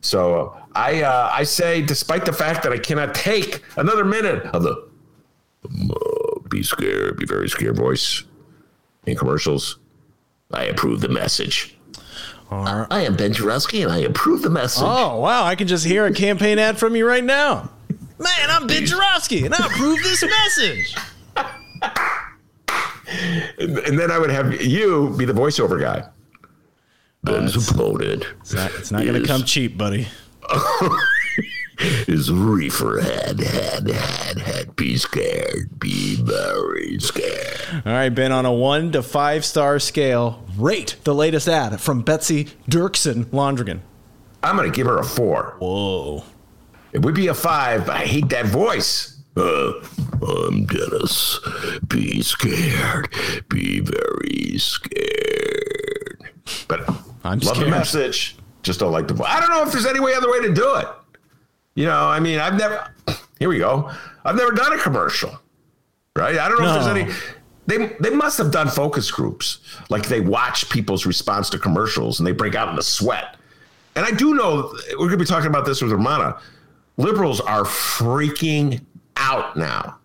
So I uh, I say, despite the fact that I cannot take another minute of the uh, be scared, be very scared voice in commercials, I approve the message. Right. I am Ben Joravsky, and I approve the message. Oh, wow. I can just hear a campaign ad from you right now. Man, I'm Ben Joravsky, and I approve this message. and then I would have you be the voiceover guy. Ben's uh, opponent. It's not, it's not going to come cheap, buddy. is reefer head, head, head, head. Be scared. Be very scared. All right, Ben, on a one to five star scale, rate the latest ad from Betsy Dirksen Londrigan. I'm going to give her a four. Whoa. It would be a five, but I hate that voice. Uh, I'm Dennis. Be scared. Be very scared. But I'm love scared. the message. Just don't like the voice. I don't know if there's any way other way to do it. You know, I mean, I've never. Here we go. I've never done a commercial, right? I don't know no. if there's any. They they must have done focus groups, like they watch people's response to commercials and they break out in the sweat. And I do know we're going to be talking about this with Rummana. Liberals are freaking out now,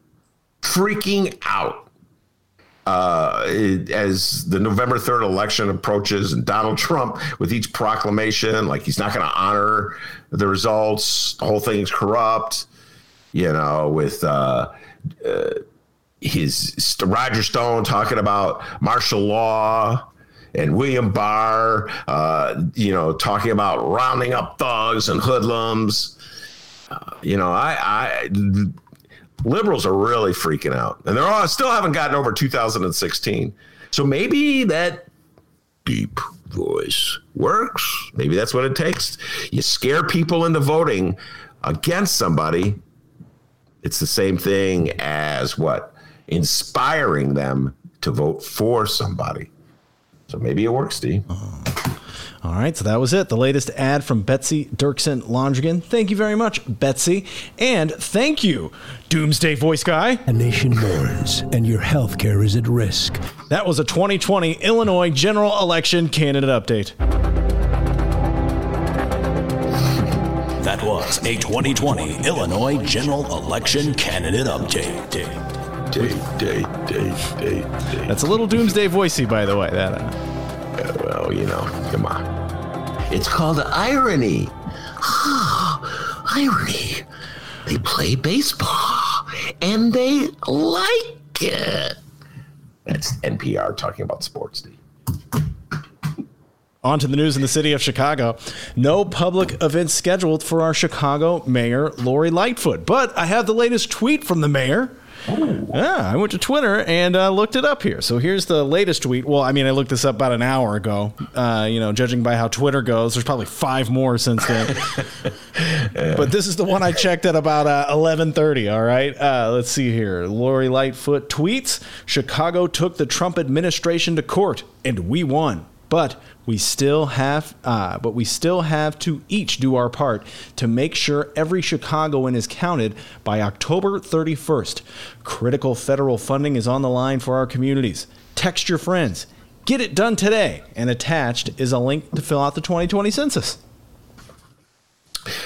freaking out uh, as the November 3rd election approaches and Donald Trump with each proclamation, like he's not going to honor the results, the whole thing's corrupt, you know, with uh, uh, his Roger Stone talking about martial law and William Barr, uh, you know, talking about rounding up thugs and hoodlums. Uh, you know, I, I liberals are really freaking out, and they're all still haven't gotten over 2016. So maybe that deep voice works. Maybe that's what it takes. You scare people into voting against somebody. It's the same thing as what inspiring them to vote for somebody. So maybe it works, Steve. Oh. All right, so that was it. The latest ad from Betsy Dirksen Londrigan. Thank you very much, Betsy. And thank you, Doomsday Voice Guy. A nation mourns, and your health care is at risk. That was a 2020 Illinois general election candidate update. That was a 2020 Illinois general election candidate update. Date, date, date, date, That's a little Doomsday Voicey, by the way. That. Uh, yeah, well, you know, come on. It's called irony. irony. They play baseball and they like it. That's NPR talking about sports, Steve. On to the news in the city of Chicago. No public events scheduled for our Chicago mayor, Lori Lightfoot. But I have the latest tweet from the mayor. Ooh. Yeah, I went to Twitter and uh, looked it up here. So here's the latest tweet. Well, I mean, I looked this up about an hour ago. Uh, you know, judging by how Twitter goes, there's probably five more since then. but this is the one I checked at about uh, 11:30. All right, uh, let's see here. Lori Lightfoot tweets: Chicago took the Trump administration to court, and we won. But we still have uh, but we still have to each do our part to make sure every chicagoan is counted by october 31st critical federal funding is on the line for our communities. Text your friends. Get it done today. And attached is a link to fill out the 2020 census.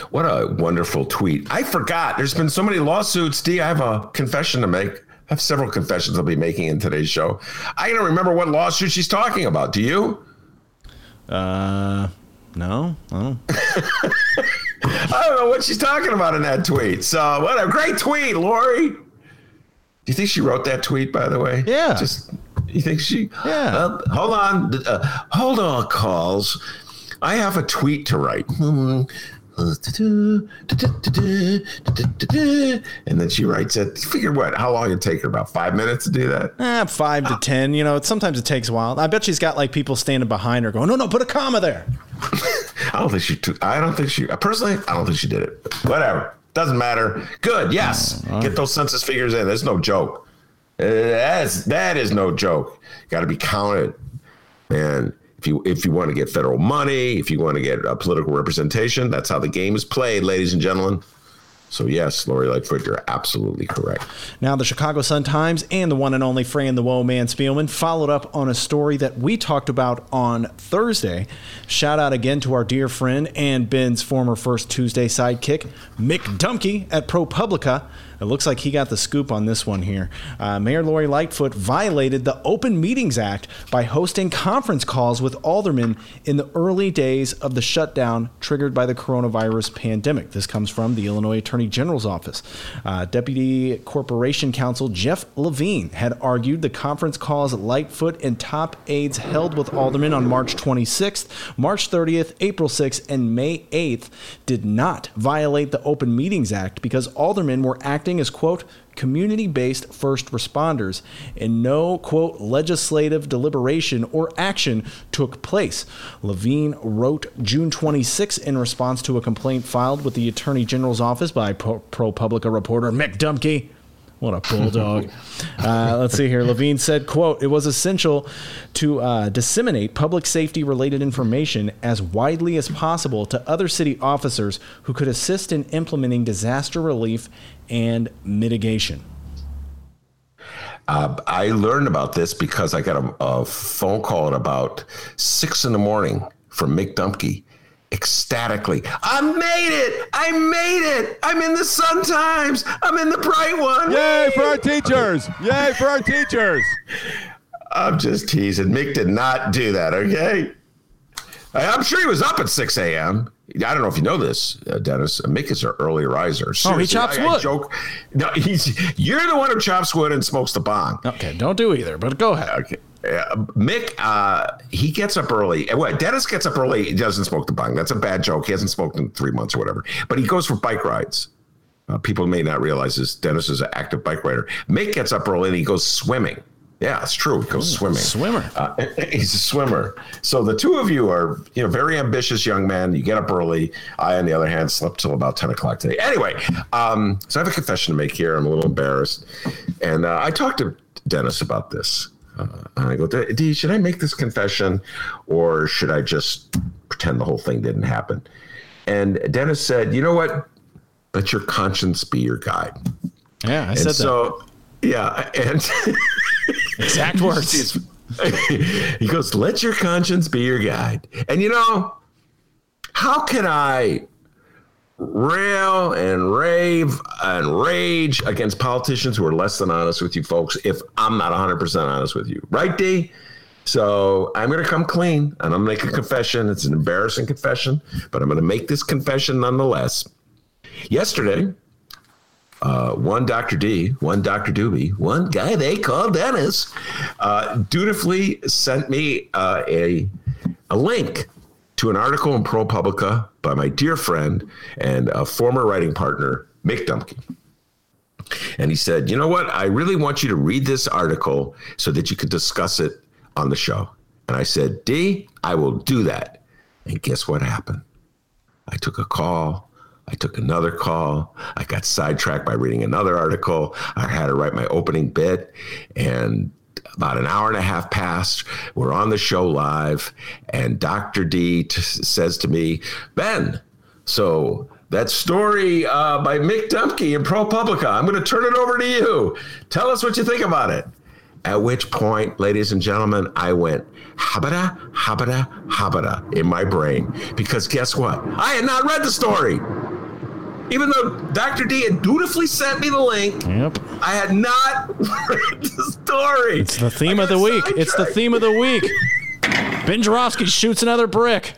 What a wonderful tweet. I forgot. There's been so many lawsuits. D i have a confession to make. I have several confessions I'll be making in today's show. I don't remember what lawsuit she's talking about. Do you? Uh, no. Oh. I don't know what she's talking about in that tweet. So, what a great tweet, Lori. Do you think she wrote that tweet, by the way? Yeah. Just, you think she? Yeah. Uh, hold on. Uh, hold on, calls. I have a tweet to write. And then she writes it. Figure what? How long it take her? About five minutes to do that? Eh, five to ten. You know, sometimes it takes a while. I bet she's got like people standing behind her going, "No, no, put a comma there." I don't think she. I don't think she. Personally, I don't think she did it. Whatever. Doesn't matter. Good. Yes. Uh, Get those census figures in. There's no joke. That's that is no joke. Got to be counted, man if you if you want to get federal money, if you want to get political representation, that's how the game is played, ladies and gentlemen. So yes, Lori Lightfoot, you're absolutely correct. Now, the Chicago Sun Times and the one and only Fran the Woe Man Spielman followed up on a story that we talked about on Thursday. Shout out again to our dear friend and Ben's former First Tuesday sidekick, Mick Dumke at ProPublica. It looks like he got the scoop on this one here. Uh, Mayor Lori Lightfoot violated the Open Meetings Act by hosting conference calls with aldermen in the early days of the shutdown triggered by the coronavirus pandemic. This comes from the Illinois Attorney General's office. Uh, Deputy Corporation Counsel Jeff Levine had argued the conference calls Lightfoot and top aides held with aldermen on March 26th, March 30th, April 6th, and May 8th did not violate the Open Meetings Act because aldermen were acting acting as, quote, community based first responders, and no, quote, legislative deliberation or action took place. Levine wrote June 26 in response to a complaint filed with the Attorney General's office by ProPublica reporter Mick Dumke. What a bulldog. uh, let's see here. Levine said, quote, it was essential to uh, disseminate public safety related information as widely as possible to other city officers who could assist in implementing disaster relief and mitigation. Uh, I learned about this because I got a, a, phone call at about six in the morning from Mick Dumke. Ecstatically. I made it! I made it! I'm in the Sun Times! I'm in the bright one! Yay for our teachers! Yay for our teachers! I'm just teasing. Mick did not do that, okay? I'm sure he was up at 6 a.m. I don't know if you know this, uh, Dennis. Mick is an early riser. oh, he chops I, wood. I joke. No, he's you're the one who chops wood and smokes the bong. Okay, don't do either, but go ahead. Okay. Uh, Mick, uh, he gets up early. What? Dennis gets up early. He doesn't smoke the bong. That's a bad joke. He hasn't smoked in three months or whatever. But he goes for bike rides. Uh, people may not realize this. Dennis is an active bike rider. Mick gets up early and he goes swimming. Yeah, it's true. He goes Ooh, swimming. Swimmer. Uh, he's a swimmer. So the two of you are, you know, very ambitious young men. You get up early. I, on the other hand, slept till about ten o'clock today. Anyway, um, so I have a confession to make here. I'm a little embarrassed, and uh, I talked to Dennis about this. Uh, and I go, D, should I make this confession, or should I just pretend the whole thing didn't happen? And Dennis said, you know what? Let your conscience be your guide. Yeah, I and said so, that. Yeah, and exact words. he goes, "Let your conscience be your guide." And you know, how can I rail and rave and rage against politicians who are less than honest with you folks if I'm not 100% honest with you? Right, D? So I'm going to come clean and I'm going to make a confession. It's an embarrassing confession, but I'm going to make this confession nonetheless. Yesterday, uh, one Dr. D, one Dr. Doobie, one guy they call Dennis, uh, dutifully sent me uh, a, a link to an article in ProPublica by my dear friend and a former writing partner, Mick Dumke. And he said, You know what? I really want you to read this article so that you could discuss it on the show. And I said, D, I will do that. And guess what happened? I took a call. I took another call. I got sidetracked by reading another article. I had to write my opening bit. And about an hour and a half passed. We're on the show live. And Dr. D t- says to me, Ben, so that story uh, by Mick Dumke in ProPublica, I'm going to turn it over to you. Tell us what you think about it. At which point, ladies and gentlemen, I went habada, habada, habada in my brain. Because guess what? I had not read the story. Even though Dr. D had dutifully sent me the link, yep. I had not read the story. It's the theme of the week. It's the theme of the week. Ben Joravsky shoots another brick.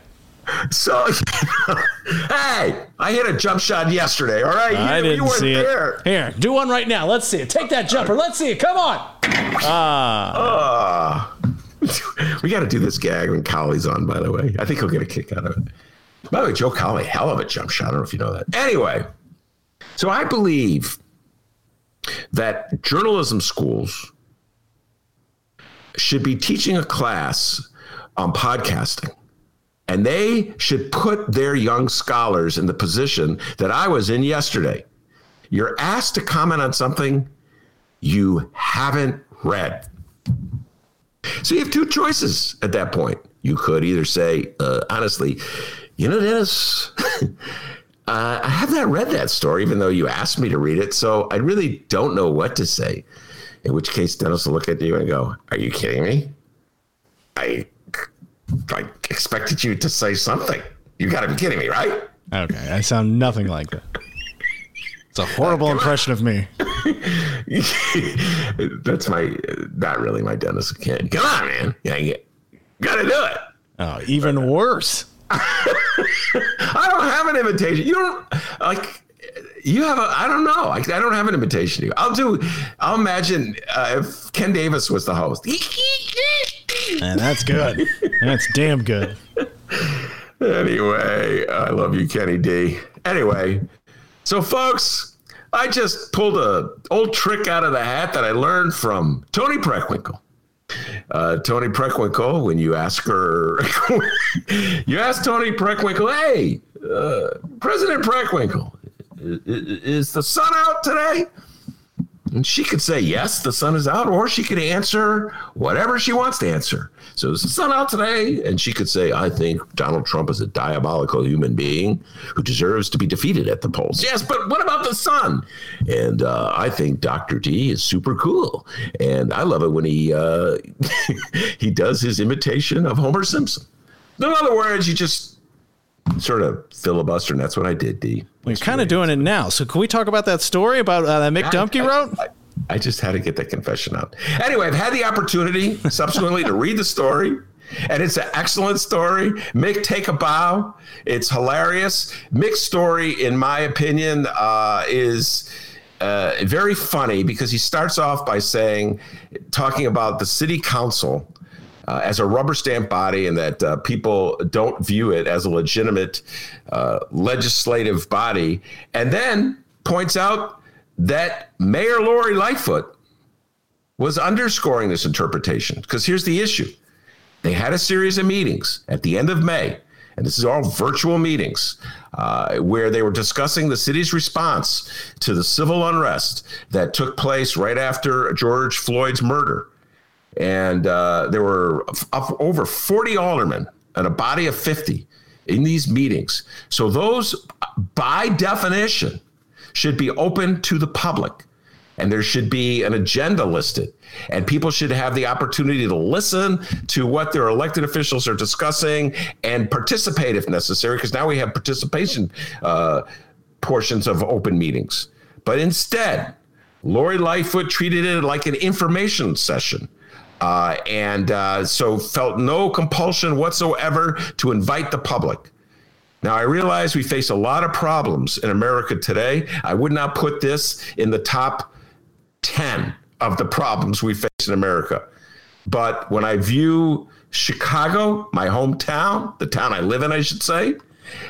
So, hey, I hit a jump shot yesterday. All right, I you, didn't you weren't see there. it. Here, do one right now. Let's see it. Take that jumper. Let's see it. Come on. Ah. Uh, we got to do this gag when Colley's on. By the way, I think he'll get a kick out of it. By the way, Joe Colley, hell of a jump shot. I don't know if you know that. Anyway, so I believe that journalism schools should be teaching a class on podcasting. And they should put their young scholars in the position that I was in yesterday. You're asked to comment on something you haven't read. So you have two choices at that point. You could either say, uh, honestly, you know, Dennis, uh, I have not read that story, even though you asked me to read it. So I really don't know what to say. In which case, Dennis will look at you and go, Are you kidding me? I, I expected you to say something. You got to be kidding me, right? Okay, I sound nothing like that. It's a horrible impression of me. That's my, not really my Dennis kid. Come on, man. Yeah, you got to do it. Oh, even worse. I don't have an invitation. You don't like. You have a. I don't know. I, I don't have an invitation to you. I'll do. I'll imagine uh, if Ken Davis was the host. And that's good. That's damn good. Anyway, I love you, Kenny D. Anyway, so folks, I just pulled a old trick out of the hat that I learned from Toni Preckwinkle. Uh, Toni Preckwinkle, when you ask her, you ask Toni Preckwinkle, hey, uh, President Preckwinkle, is the sun out today? And she could say, yes, the sun is out, or she could answer whatever she wants to answer. So is the sun out today? And she could say, I think Donald Trump is a diabolical human being who deserves to be defeated at the polls. Yes, but what about the sun? And uh, I think Dr. D is super cool. And I love it when he uh, he does his imitation of Homer Simpson. In other words, you just sort of filibustering. That's what I did, D. We're kind of doing it now. So can we talk about that story about uh, that Mick Dumke wrote? I, I just had to get that confession out. Anyway, I've had the opportunity subsequently to read the story. And it's an excellent story. Mick, take a bow. It's hilarious. Mick's story, in my opinion, uh, is uh, very funny because he starts off by saying, talking about the city council uh, as a rubber stamp body and that uh, people don't view it as a legitimate uh, legislative body. And then points out that Mayor Lori Lightfoot was underscoring this interpretation. Because here's the issue they had a series of meetings at the end of May, and this is all virtual meetings, uh, where they were discussing the city's response to the civil unrest that took place right after George Floyd's murder. And uh, there were over 40 aldermen and a body of 50 in these meetings. So, those, by definition, should be open to the public. And there should be an agenda listed. And people should have the opportunity to listen to what their elected officials are discussing and participate if necessary because now we have participation uh, portions of open meetings. But instead lori lightfoot treated it like an information session uh, and uh, so felt no compulsion whatsoever to invite the public now, I realize we face a lot of problems in America today. I would not put this in the top 10 of the problems we face in America. But when I view Chicago, my hometown, the town I live in, I should say,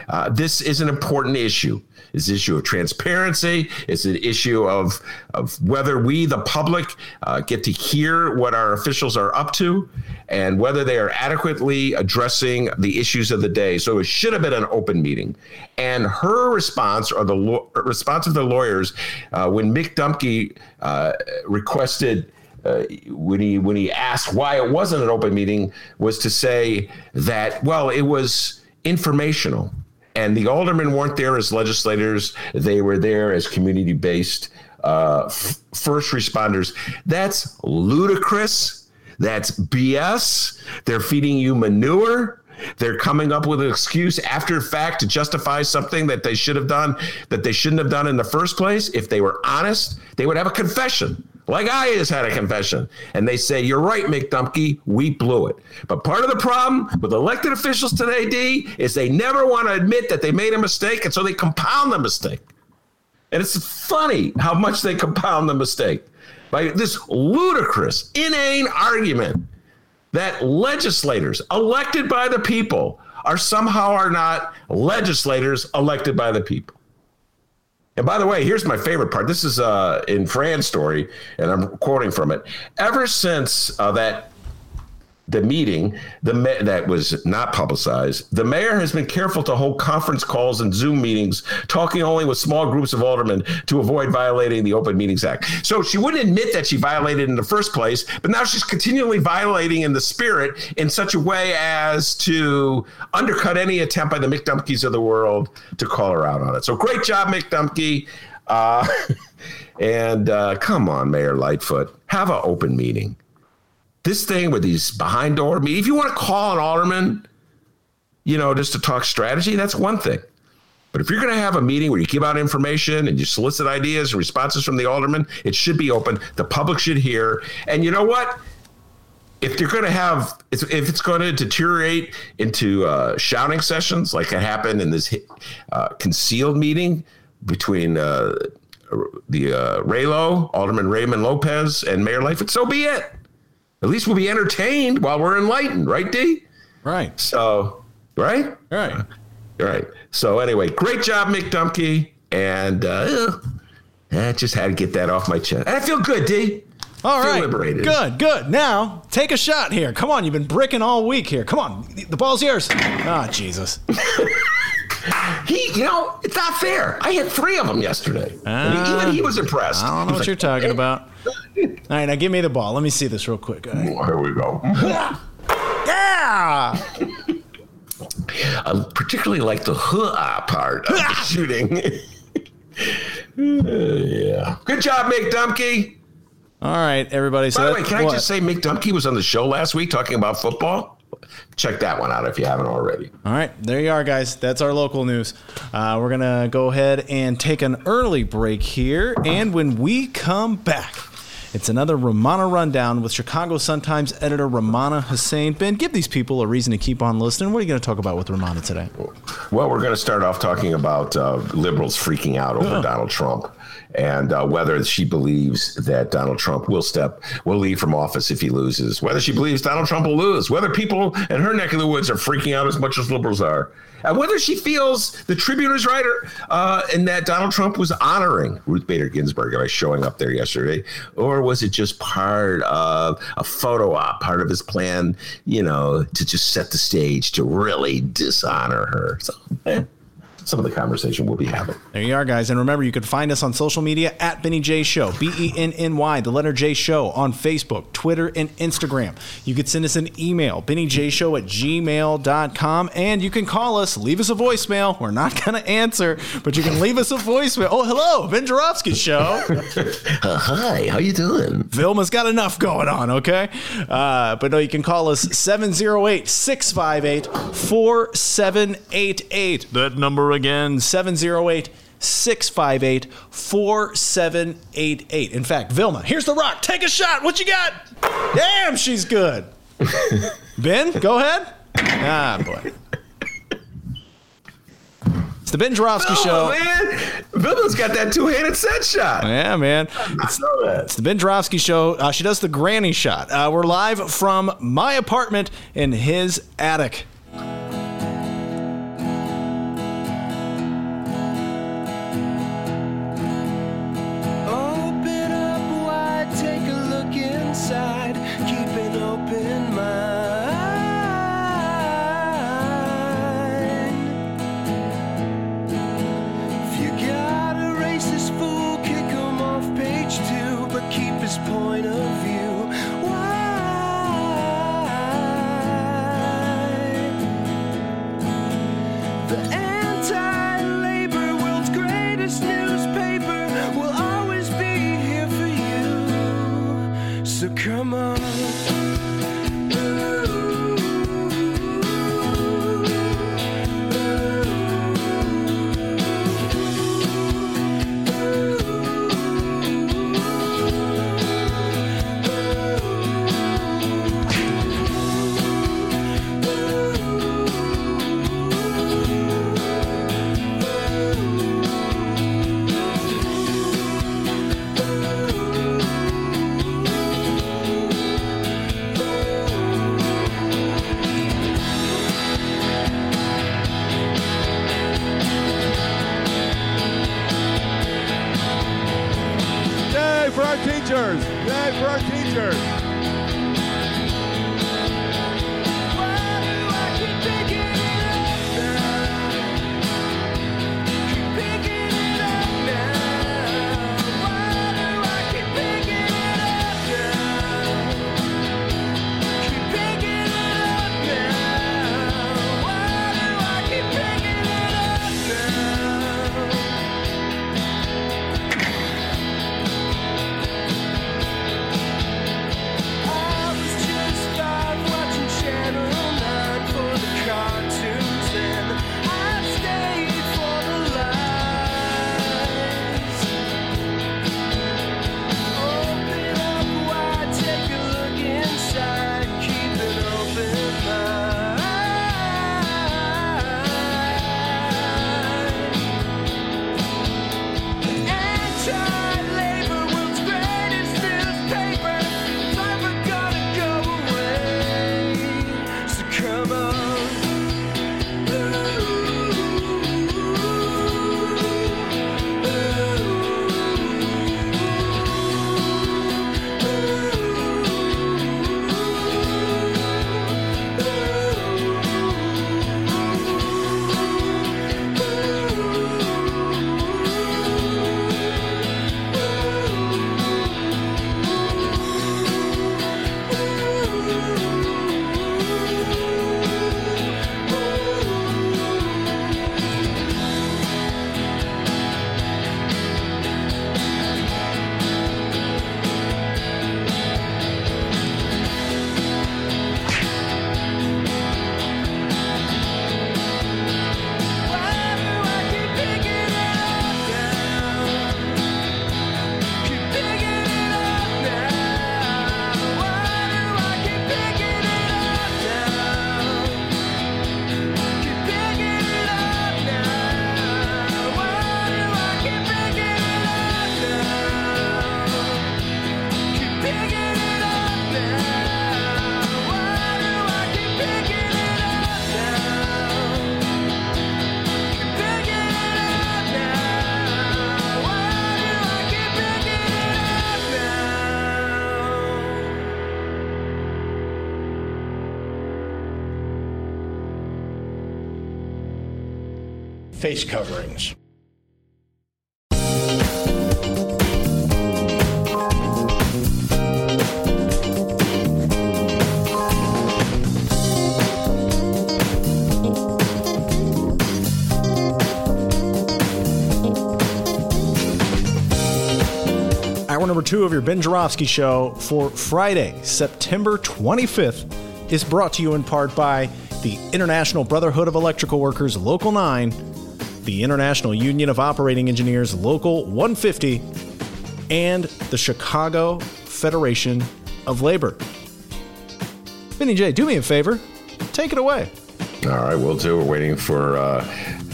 uh, this is an important issue. It's an issue of transparency. It's an issue of, of whether we, the public, uh, get to hear what our officials are up to and whether they are adequately addressing the issues of the day. So it should have been an open meeting. And her response, or the lo- response of the lawyers, uh, when Mick Dumke uh, requested. Uh, when he when he asked why it wasn't an open meeting, was to say that well, it was informational and the aldermen weren't there as legislators; they were there as community-based uh, f- first responders. That's ludicrous. That's BS. They're feeding you manure. They're coming up with an excuse after fact to justify something that they should have done that they shouldn't have done in the first place. If they were honest, they would have a confession like I just had a confession. And they say, You're right, Mick Dumke, we blew it. But part of the problem with elected officials today, D, is they never want to admit that they made a mistake, and so they compound the mistake. And it's funny how much they compound the mistake by this ludicrous, inane argument that legislators elected by the people are somehow are not legislators elected by the people. And by the way, here's my favorite part. This is uh, in Fran's story, and I'm quoting from it. Ever since uh, that the meeting the that was not publicized, the mayor has been careful to hold conference calls and Zoom meetings, talking only with small groups of aldermen to avoid violating the Open Meetings Act. So she wouldn't admit that she violated in the first place, but now she's continually violating in the spirit in such a way as to undercut any attempt by the Mick of the world to call her out on it. So great job, Mick Dumke. Uh, and uh, come on, Mayor Lightfoot, have an open meeting this thing with these behind door meetings, if you want to call an alderman, you know, just to talk strategy, that's one thing. But if you're going to have a meeting where you give out information and you solicit ideas and responses from the alderman, it should be open. The public should hear. And you know what? If you're going to have, if it's going to deteriorate into uh, shouting sessions like it happened in this uh, concealed meeting between uh, the uh, Raylo, Alderman Raymond Lopez, and Mayor Lightfoot, so be it. At least we'll be entertained while we're enlightened, right, D? Right. So, right? Right. Right. So, anyway, great job, Mick Dumke. And uh, I just had to get that off my chest. And I feel good, D. All right. liberated. Good, good. Now, take a shot here. Come on, you've been bricking all week here. Come on. The ball's yours. Ah, oh, Jesus. he, you know, it's not fair. I hit three of them yesterday. Uh, even he was impressed. I don't know what like, you're talking about. All right, now give me the ball. Let me see this real quick. Right. Here we go. yeah. I particularly like the huh part of the shooting. yeah. Good job, Mick Dumke. All right, everybody. So By the way, can what? I just say Mick Dumke was on the show last week talking about football? Check that one out if you haven't already. All right, there you are, guys. That's our local news. Uh, we're gonna go ahead and take an early break here, and when we come back. It's another Rummana Rundown with Chicago Sun-Times editor Rummana Hussain. Ben, give these people a reason to keep on listening. What are you going to talk about with Rummana today? Well, we're going to start off talking about uh, liberals freaking out over Donald Trump and uh, whether she believes that Donald Trump will step, will leave from office if he loses, whether she believes Donald Trump will lose, whether people in her neck of the woods are freaking out as much as liberals are, and whether she feels the Tribune is right uh, and that Donald Trump was honoring Ruth Bader Ginsburg by showing up there yesterday, or was it just part of a photo op, part of his plan, you know, to just set the stage to really dishonor her? So, eh some of the conversation we'll be having. There you are, guys. And remember, you can find us on social media at Benny J Show, B E N N Y, the letter J Show, on Facebook, Twitter, and Instagram. You could send us an email, bennyjshow at gmail.com, and you can call us, leave us a voicemail. We're not going to answer, but you can leave us a voicemail. Oh, hello, Ben Joravsky Show. uh, hi, how you doing? Vilma's got enough going on, okay? Uh, but no, you can call us 708 658 4788. That number again 708 658 4788. In fact, Vilma, here's the rock. Take a shot. What you got? Damn, she's good. ben, go ahead. Ah, boy. It's the Ben Joravsky oh, Show. man. Vilma's got that two handed set shot. Yeah, man. It's, it's the Ben Joravsky Show. Uh, she does the granny shot. Uh, we're live from my apartment in his attic. Face coverings. Hour number two of your Ben Joravsky Show for Friday, September 25th, is brought to you in part by the International Brotherhood of Electrical Workers, Local 9, the International Union of Operating Engineers, Local 150, and the Chicago Federation of Labor. Benny J, do me a favor. Take it away. All right, we'll do. We're waiting for uh, uh,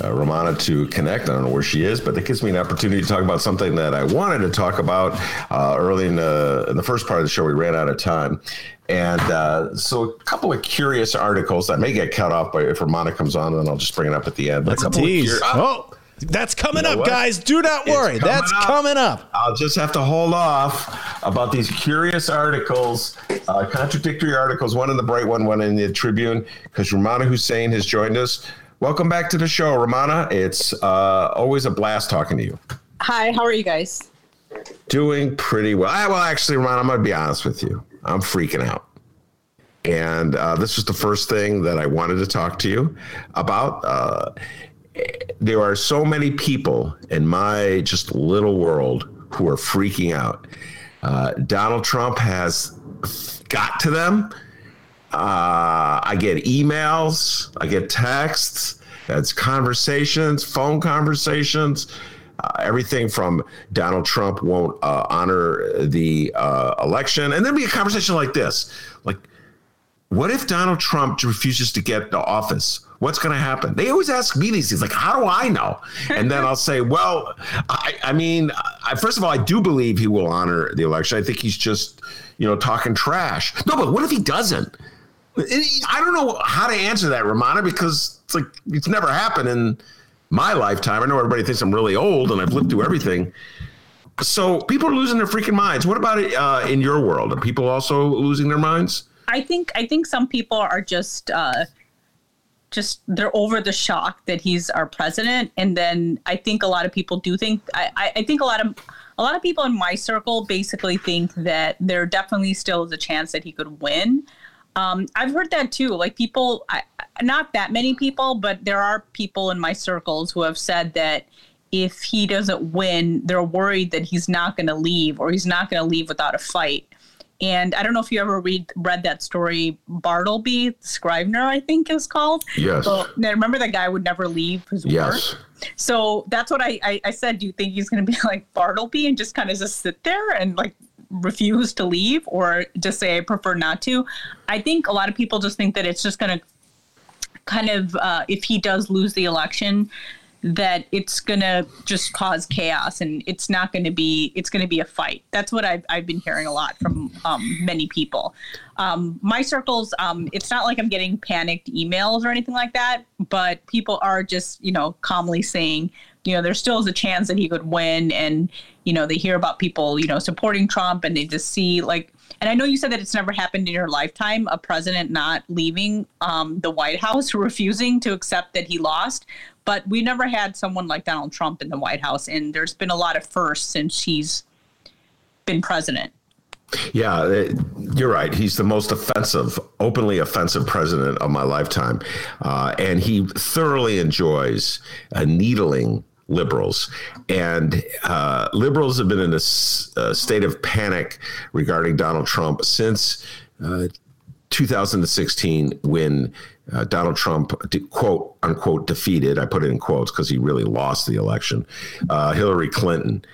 Rummana to connect. I don't know where she is, but that gives me an opportunity to talk about something that I wanted to talk about uh, early in the, in the first part of the show. We ran out of time. And uh, so a couple of curious articles that may get cut off by if Rummana comes on, and then I'll just bring it up at the end. That's a tease. oh, that's coming You know up, what? guys. Do not worry. Coming That's up. coming up. I'll just have to hold off about these curious articles, uh, contradictory articles, one in the Bright One, one in the Tribune, because Rummana Hussain has joined us. Welcome back to the show, Rummana. It's uh, always a blast talking to you. Hi, how are you guys? Doing pretty well. I, well, actually, Rummana, I'm going to be honest with you. I'm freaking out. And uh, this was the first thing that I wanted to talk to you about. Uh, there are so many people in my just little world who are freaking out. Uh, Donald Trump has got to them. Uh, I get emails, I get texts, it's conversations, phone conversations. Uh, everything from Donald Trump won't uh, honor the uh, election, and then be a conversation like this, like, what if Donald Trump refuses to get the office? What's going to happen? They always ask me these things, like, how do I know? And then I'll say, well, I, I mean, I, first of all, I do believe he will honor the election. I think he's just, you know, talking trash. No, but what if he doesn't? I don't know how to answer that, Rummana, because it's like it's never happened in my lifetime. I know everybody thinks I'm really old and I've lived through everything. So people are losing their freaking minds. What about it uh, in your world? Are people also losing their minds? I think I think some people are just uh, just they're over the shock that he's our president, and then I think a lot of people do think I, I, I think a lot of a lot of people in my circle basically think that there definitely still is a chance that he could win. Um, I've heard that too. Like people, I, not that many people, but there are people in my circles who have said that if he doesn't win, they're worried that he's not going to leave or he's not going to leave without a fight. And I don't know if you ever read read that story, Bartleby Scrivener, I think is called. Yes. So, now remember that guy would never leave his Yes. work. So that's what I, I, I said. Do you think he's going to be like Bartleby and just kind of just sit there and like refuse to leave or just say I prefer not to? I think a lot of people just think that it's just going to kind of uh, if he does lose the election that it's gonna just cause chaos and it's not gonna be it's gonna be a fight that's what i've, I've been hearing a lot from um, many people um, my circles um, it's not like i'm getting panicked emails or anything like that but people are just you know calmly saying you know there still is a chance that he could win and you know they hear about people you know supporting trump and they just see like and I know you said that it's never happened in your lifetime, a president not leaving um, the White House, refusing to accept that he lost. But we never had someone like Donald Trump in the White House, and there's been a lot of firsts since he's been president. Yeah, uh, you're right. He's the most offensive, openly offensive president of my lifetime. Uh, and he thoroughly enjoys uh, needling liberals. And uh, liberals have been in a, s- a state of panic regarding Donald Trump since uh, 2016 when uh, Donald Trump, de- quote unquote, defeated, I put it in quotes because he really lost the election, uh, Hillary Clinton.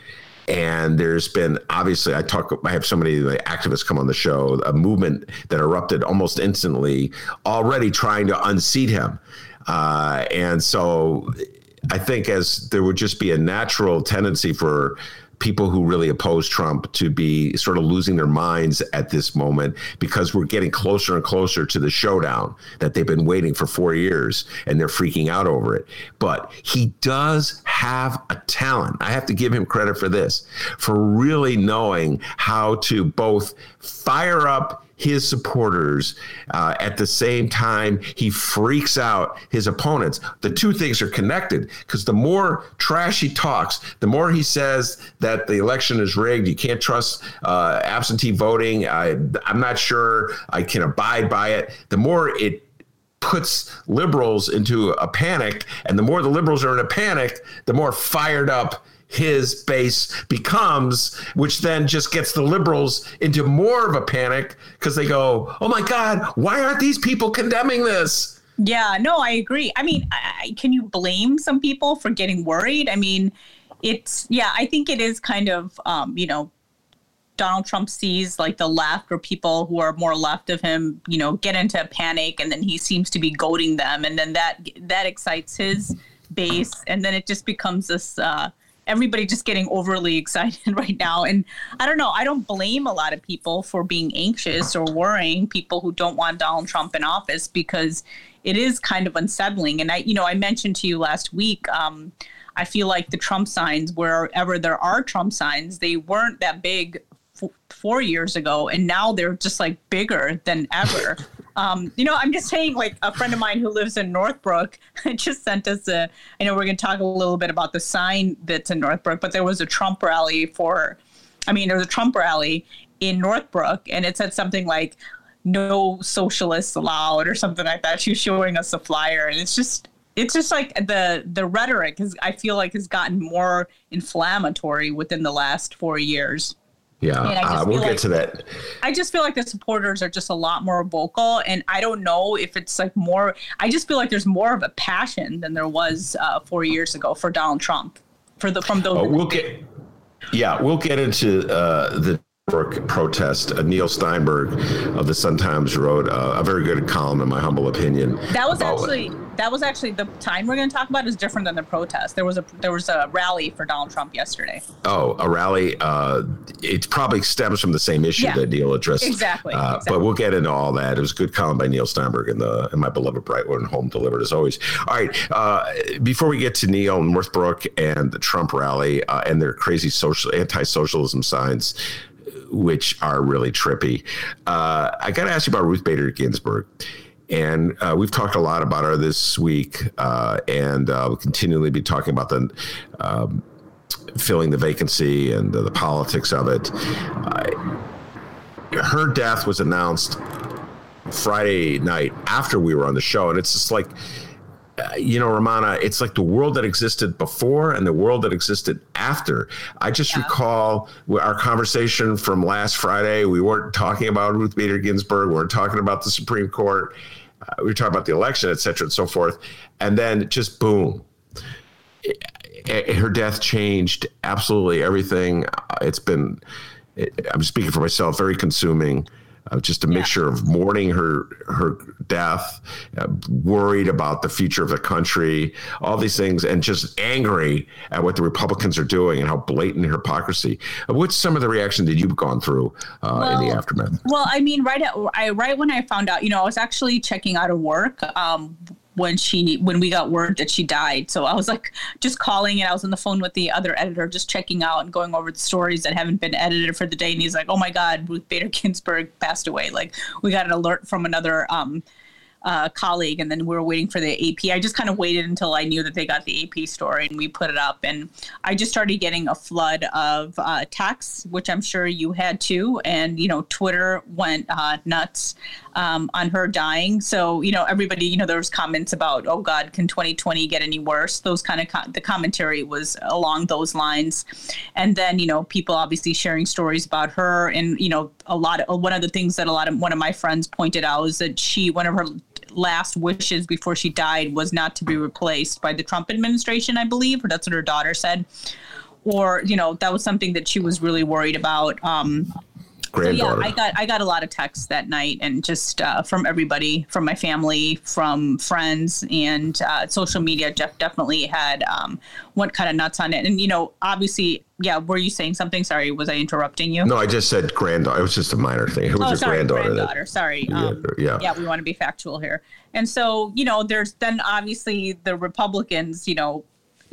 And there's been obviously, I talk, I have so many the activists come on the show, a movement that erupted almost instantly, already trying to unseat him. Uh, and so I think as there would just be a natural tendency for people who really oppose Trump to be sort of losing their minds at this moment because we're getting closer and closer to the showdown that they've been waiting for four years and they're freaking out over it. But he does have a talent. I have to give him credit for this, for really knowing how to both fire up his supporters uh, at the same time he freaks out his opponents. The two things are connected because the more trash he talks, the more he says that the election is rigged. You can't trust uh, absentee voting. I, I'm not sure I can abide by it. The more it puts liberals into a panic, and the more the liberals are in a panic, the more fired up his base becomes, which then just gets the liberals into more of a panic because they go, "Oh my God, why aren't these people condemning this?" Yeah, no, I agree. I mean, I, can you blame some people for getting worried? I mean, it's yeah, I think it is kind of um, you know Donald Trump sees like the left or people who are more left of him, you know, get into a panic and then he seems to be goading them and then that that excites his base and then it just becomes this uh everybody just getting overly excited right now. And I don't know, I don't blame a lot of people for being anxious or worrying people who don't want Donald Trump in office because it is kind of unsettling. And I, you know, I mentioned to you last week, um, I feel like the Trump signs, wherever there are Trump signs, they weren't that big f- four years ago, and now they're just like bigger than ever. Um, you know, I'm just saying, like a friend of mine who lives in Northbrook just sent us a. I know we're going to talk a little bit about the sign that's in Northbrook, but there was a Trump rally for. I mean, there was a Trump rally in Northbrook, and it said something like "No socialists allowed" or something like that. She was showing us a flyer, and it's just it's just like the the rhetoric has I feel like has gotten more inflammatory within the last four years. Yeah, uh, we'll get like, to that. I just feel like the supporters are just a lot more vocal, and I don't know if it's like more. I just feel like there's more of a passion than there was uh, four years ago for Donald Trump. For the from those, uh, we'll get. Yeah, we'll get into uh, the protest. Uh, Neil Steinberg of the Sun Times wrote uh, a very good column, in my humble opinion. That was actually that was actually the time we're going to talk about is different than the protest. There was a there was a rally for Donald Trump yesterday. Oh, a rally. Uh, it probably stems from the same issue yeah, that Neil addressed. Exactly, uh, exactly, But we'll get into all that. It was a good column by Neil Steinberg in the in my beloved Brightwood Home Delivered as always. All right. Uh, before we get to Neil Northbrook and the Trump rally uh, and their crazy social anti-socialism signs which are really trippy. Uh, I got to ask you about Ruth Bader Ginsburg. And uh, we've talked a lot about her this week, uh, and uh, we'll continually be talking about the um, filling the vacancy and the, the politics of it. her death was announced Friday night after we were on the show, and it's just like uh, you know, Rummana, it's like the world that existed before and the world that existed after. I just yeah. recall our conversation from last Friday. We weren't talking about Ruth Bader Ginsburg. We weren't talking about the Supreme Court. Uh, we were talking about the election, et cetera, and so forth. And then just boom, her death changed absolutely everything. Uh, it's been, I'm speaking for myself, very consuming uh, just a mixture yeah. of mourning her her death, uh, worried about the future of the country, all these things, and just angry at what the Republicans are doing and how blatant hypocrisy. What's some of the reaction that you've gone through well, uh, in the aftermath? Well, I mean, right at, I right when I found out, you know, I was actually checking out of work. Um, when she when we got word that she died. So I was like just calling and I was on the phone with the other editor, just checking out and going over the stories that haven't been edited for the day. And he's like, "Oh my God, Ruth Bader Ginsburg passed away!" Like we got an alert from another um, uh, colleague, and then we were waiting for the AP. I just kind of waited until I knew that they got the AP story, and we put it up. And I just started getting a flood of uh, texts, which I'm sure you had too. And you know, Twitter went uh, nuts um, on her dying. So you know, everybody, you know, there was comments about, oh God, can 2020 get any worse? Those kind of co- the commentary was along those lines. And then you know, people obviously sharing stories about her, and you know, a lot of one of the things that a lot of one of my friends pointed out is that she one of her last wishes before she died was not to be replaced by the Trump administration, I believe, or that's what her daughter said. Or, you know, that was something that she was really worried about. Um, granddaughter. So yeah, I got I got a lot of texts that night, and just uh, from everybody, from my family, from friends, and uh, social media. Jeff definitely had um, went kind of nuts on it, and you know, obviously, yeah. Were you saying something? Sorry, was I interrupting you? No, I just said granddaughter. It was just a minor thing. Who was oh, your sorry, granddaughter? Granddaughter. That, sorry. Um, yeah, yeah. We want to be factual here, and so you know, there's then obviously the Republicans, you know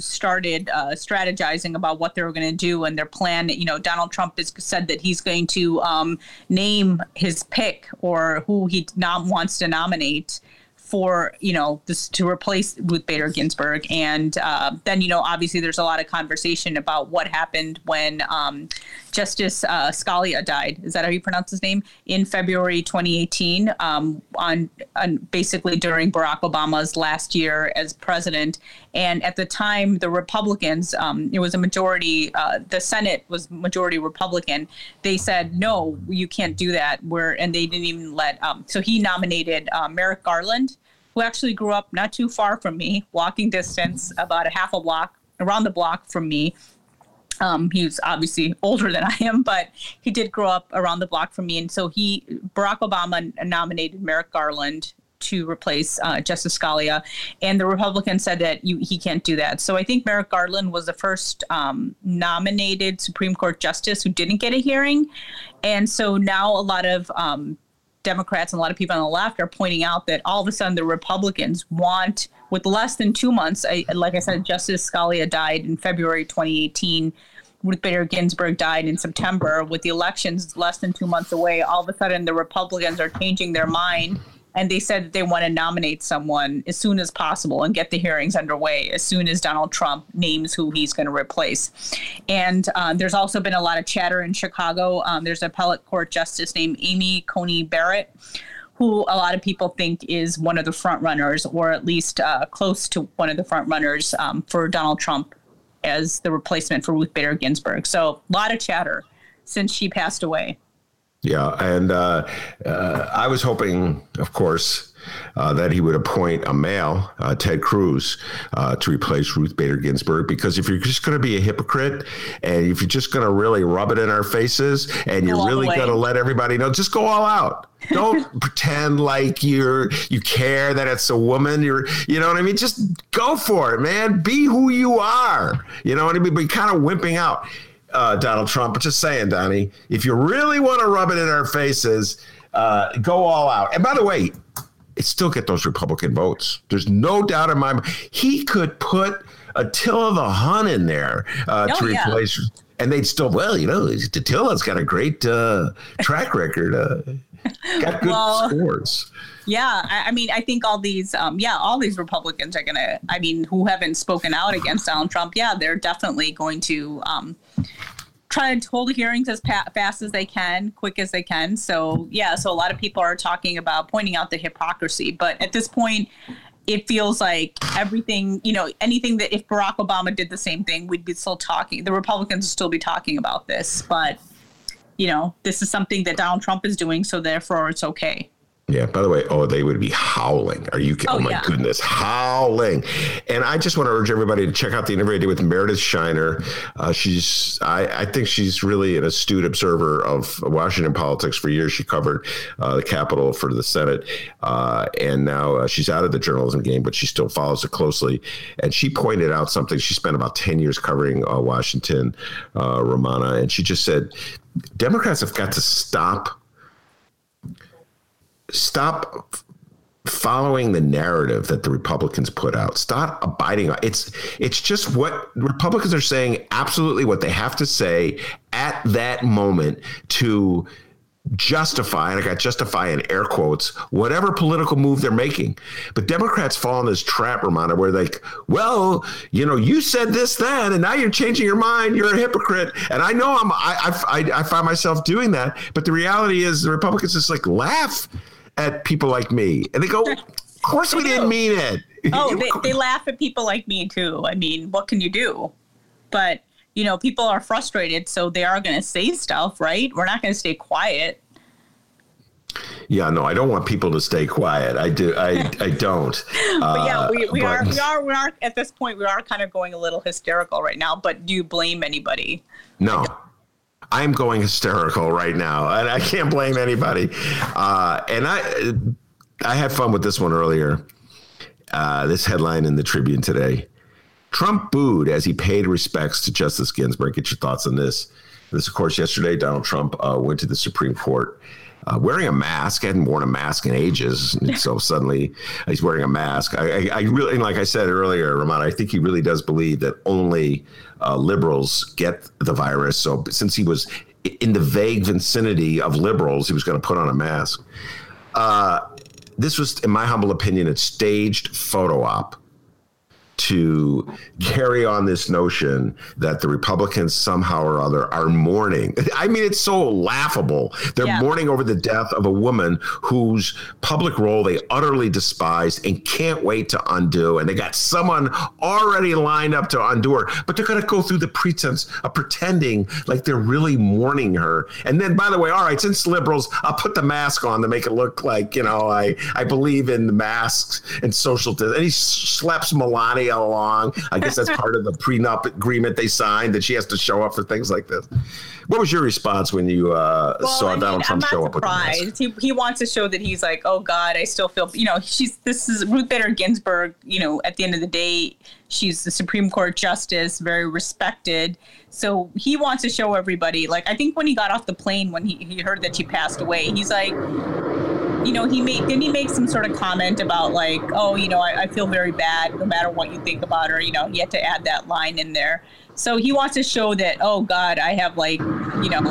started uh, strategizing about what they were going to do and their plan. You know, Donald Trump has said that he's going to um, name his pick or who he not wants to nominate for you know this to replace Ruth Bader Ginsburg, and uh, then you know obviously there's a lot of conversation about what happened when um, Justice uh, Scalia died. Is that how you pronounce his name? In February 2018, um, on, on basically during Barack Obama's last year as president, and at the time the Republicans, um, it was a majority. Uh, the Senate was majority Republican. They said no, you can't do that. Where and they didn't even let. Um, so he nominated uh, Merrick Garland who actually grew up not too far from me, walking distance, about a half a block around the block from me. Um, he's obviously older than I am, but he did grow up around the block from me. And so he, Barack Obama nominated Merrick Garland to replace uh, Justice Scalia, and the Republicans said that you, he can't do that. So I think Merrick Garland was the first um, nominated Supreme Court justice who didn't get a hearing, and so now a lot of um, Democrats and a lot of people on the left are pointing out that all of a sudden the Republicans want, with less than two months, I, like I said, Justice Scalia died in February 2018. Ruth Bader Ginsburg died in September. With the elections less than two months away, all of a sudden the Republicans are changing their mind and they said that they want to nominate someone as soon as possible and get the hearings underway as soon as Donald Trump names who he's going to replace. And um, there's also been a lot of chatter in Chicago. Um, there's an appellate court justice named Amy Coney Barrett. Who a lot of people think is one of the front runners, or at least uh, close to one of the front runners um, for Donald Trump as the replacement for Ruth Bader Ginsburg. So, a lot of chatter since she passed away. Yeah, and uh, uh, I was hoping, of course, uh, that he would appoint a male, uh, Ted Cruz, uh, to replace Ruth Bader Ginsburg. Because if you're just going to be a hypocrite and if you're just going to really rub it in our faces and you're really going to let everybody know, just go all out. Don't pretend like you're you care that it's a woman. You're you know what I mean. Just go for it, man. Be who you are. You know what I mean. Be kind of wimping out uh, Donald Trump, but just saying, Donnie, if you really want to rub it in our faces, uh, go all out. And by the way, it still get those Republican votes. There's no doubt in my mind. He could put Attila the Hun in there uh, oh, to replace, yeah. And they'd still, well, you know, Attila's got a great uh, track record, uh, got good well, scores. Yeah, I, I, mean, I think all these, um, yeah, all these Republicans are gonna. I mean, who haven't spoken out against Donald Trump? Yeah, they're definitely going to um, try to hold hearings as pa- fast as they can, quick as they can. So yeah, so a lot of people are talking about pointing out the hypocrisy, but at this point, it feels like everything, you know, anything that if Barack Obama did the same thing, we'd be still talking. The Republicans would still be talking about this, but you know, this is something that Donald Trump is doing, so therefore it's okay. Yeah. By the way, oh, they would be howling. Are you? Oh, oh my yeah. goodness, howling! And I just want to urge everybody to check out the interview I did with Meredith Shiner. Uh, she's, I, I, think she's really an astute observer of Washington politics. For years, she covered uh, the Capitol for the Senate, uh, and now uh, she's out of the journalism game, but she still follows it closely. And she pointed out something. She spent about ten years covering uh, Washington, uh, Rummana, and she just said Democrats have got to stop stop following the narrative that the Republicans put out. Stop abiding on it's it's just what Republicans are saying absolutely what they have to say at that moment to justify, and I got justify in air quotes, whatever political move they're making. But Democrats fall in this trap, Rummana, where like, well, you know, you said this then, and now you're changing your mind. You're a hypocrite. And I know I'm, I, I, I find myself doing that. But the reality is the Republicans just like laugh at people like me. And they go, Of course we didn't mean it. Oh, they, they laugh at people like me too. I mean, what can you do? But, you know, people are frustrated, so they are going to say stuff, right? We're not going to stay quiet. Yeah, no, I don't want people to stay quiet. I do. I, I don't. but yeah, we, we uh, are we are we are at this point we are kind of going a little hysterical right now. But do you blame anybody? No, I'm going hysterical right now, and I can't blame anybody. Uh, and I, I had fun with this one earlier. Uh, this headline in the Tribune today: Trump booed as he paid respects to Justice Ginsburg. Get your thoughts on this. This, of course, yesterday Donald Trump uh, went to the Supreme Court, uh, wearing a mask. I hadn't worn a mask in ages, and so suddenly he's wearing a mask. I, I, I really, like I said earlier, Ramon, I think he really does believe that only uh, liberals get the virus. So since he was in the vague vicinity of liberals, he was going to put on a mask. Uh, this was, in my humble opinion, a staged photo op to carry on this notion that the Republicans somehow or other are mourning. I mean, it's so laughable. They're yeah. mourning over the death of a woman whose public role they utterly despise and can't wait to undo. And they got someone already lined up to undo her, but they're going to go through the pretense of pretending like they're really mourning her. And then, by the way, all right, since liberals, I'll put the mask on to make it look like, you know, I, I believe in the masks and social distance. And he slaps Melania along. I guess that's part of the prenup agreement they signed that she has to show up for things like this. What was your response when you uh, well, saw I mean, Donald Trump show up surprised. with the mask? He, he wants to show that he's like, oh God, I still feel, you know, she's, this is Ruth Bader Ginsburg, you know, at the end of the day, she's the Supreme Court justice, very respected. So he wants to show everybody, like, I think when he got off the plane, when he, he heard that she passed away, he's like, you know, he made didn't he make some sort of comment about like, oh, you know, I, I, feel very bad no matter what you think about her. You know, he had to add that line in there. So he wants to show that, oh God, I have like, you know,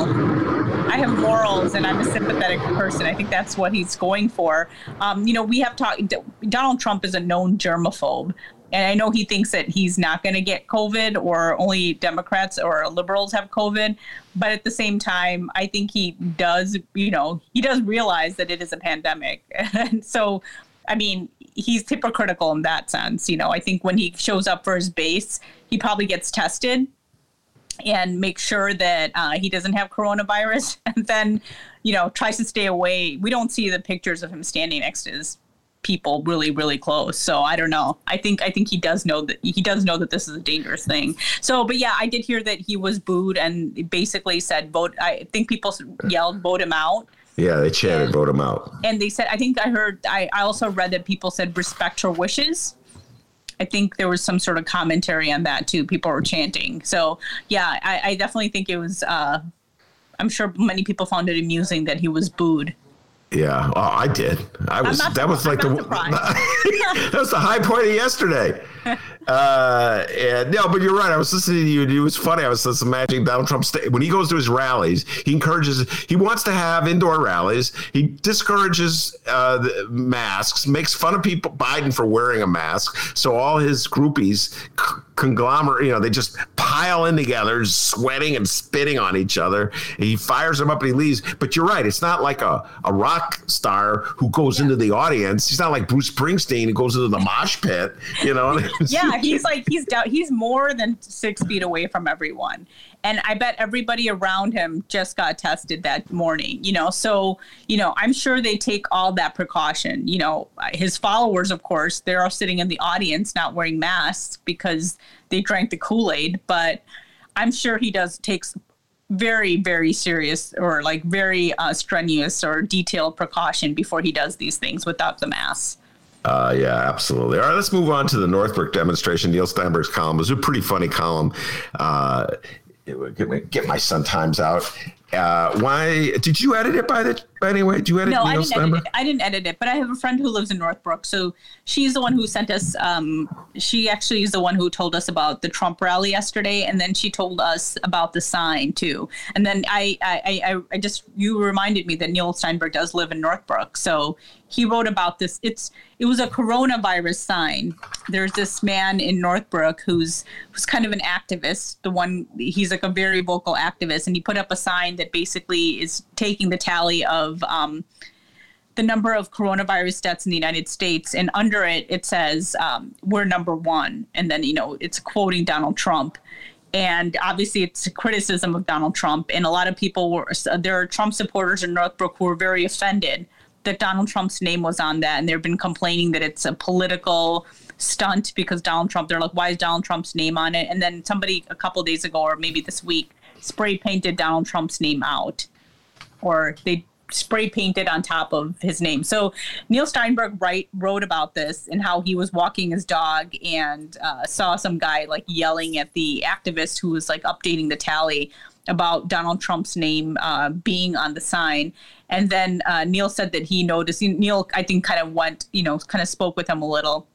I have morals and I'm a sympathetic person. I think that's what he's going for. Um, you know, we have talked. Donald Trump is a known germaphobe. And I know he thinks that he's not going to get COVID or only Democrats or liberals have COVID. But at the same time, I think he does, you know, he does realize that it is a pandemic. and so, I mean, he's hypocritical in that sense. You know, I think when he shows up for his base, he probably gets tested and make sure that uh, he doesn't have coronavirus and then you know tries to stay away we don't see the pictures of him standing next to his people really really close so i don't know i think i think he does know that he does know that this is a dangerous thing so but yeah i did hear that he was booed and basically said vote i think people yelled vote him out yeah they chanted and, vote him out and they said i think i heard I, I also read that people said respect her wishes I think there was some sort of commentary on that too. People were chanting. So yeah, I, I definitely think it was. Uh, I'm sure many people found it amusing that he was booed. Yeah, oh, I did. I was. That was like the. that was the high point of yesterday. uh, and, no, but you're right. I was listening to you. And it was funny. I was just imagining Donald Trump when he goes to his rallies. He encourages. He wants to have indoor rallies. He discourages uh, masks. Makes fun of people Biden for wearing a mask. So all his groupies conglomerate. You know, they just pile in together, sweating and spitting on each other. He fires them up and he leaves. But you're right. It's not like a, a rock star who goes yeah. into the audience. He's not like Bruce Springsteen who goes into the mosh pit. You know. yeah, he's like he's down. He's more than six feet away from everyone, and I bet everybody around him just got tested that morning. You know, so you know, I'm sure they take all that precaution. You know, his followers, of course, they're all sitting in the audience not wearing masks because they drank the Kool Aid, but I'm sure he does takes very very serious or like very uh, strenuous or detailed precaution before he does these things without the mask uh, yeah, absolutely. All right, let's move on to the Northbrook demonstration. Neil Steinberg's column was a pretty funny column. Uh, get my Sun Times out. Uh, why did you edit it by the by any way? Did you edit no, I didn't edit it. I didn't edit it, but I have a friend who lives in Northbrook, so she's the one who sent us. Um, she actually is the one who told us about the Trump rally yesterday, and then she told us about the sign too. And then I, I, I, I just you reminded me that Neil Steinberg does live in Northbrook, so he wrote about this. It's it was a coronavirus sign. There's this man in Northbrook who's who's kind of an activist. The one he's like a very vocal activist, and he put up a sign that basically is taking the tally of um, the number of coronavirus deaths in the United States, and under it it says um, we're number one, and then you know it's quoting Donald Trump. And obviously, it's a criticism of Donald Trump. And a lot of people were, there are Trump supporters in Northbrook who were very offended that Donald Trump's name was on that, and they've been complaining that it's a political stunt because Donald Trump. They're like, why is Donald Trump's name on it? And then somebody a couple days ago, or maybe this week, spray painted Donald Trump's name out, or they spray painted on top of his name. So Neil Steinberg write, wrote about this and how he was walking his dog and uh, saw some guy like yelling at the activist who was like updating the tally about Donald Trump's name uh, being on the sign. And then uh, Neil said that he noticed. Neil, I think, kind of went, you know, kind of spoke with him a little.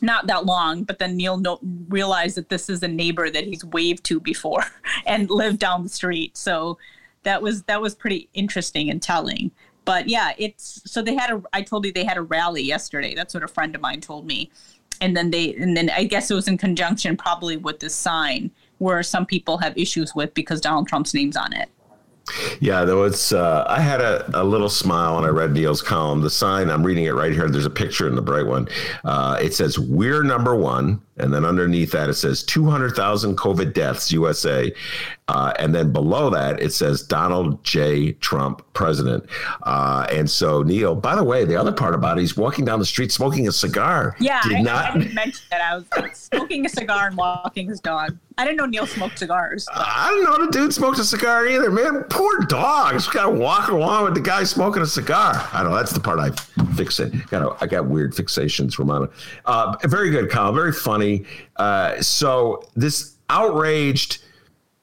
Not that long, but then Neil no- realized that this is a neighbor that he's waved to before and lived down the street. So that was that was pretty interesting and telling. But yeah, it's so they had a. I told you they had a rally yesterday. That's what a friend of mine told me. And then they and then I guess it was in conjunction probably with this sign where some people have issues with because Donald Trump's name's on it. Yeah, though it's uh, I had a, a little smile when I read Neil's column. The sign I'm reading it right here. There's a picture in the bright one. Uh, it says "We're number one," and then underneath that it says 200,000 COVID deaths USA, uh, and then below that it says Donald J. Trump, president. Uh, and so Neil, by the way, the other part about it, he's walking down the street smoking a cigar. Yeah, I, not... I, didn't mention that. I was smoking a cigar and walking his dog. I didn't know Neil smoked cigars. I didn't know the dude smoked a cigar either, man. Poor dog. He's got to walk along with the guy smoking a cigar. I don't know. That's the part I fixate. Got a, I got weird fixations, Rummana. Uh, very good, Kyle. Very funny. Uh, so this outraged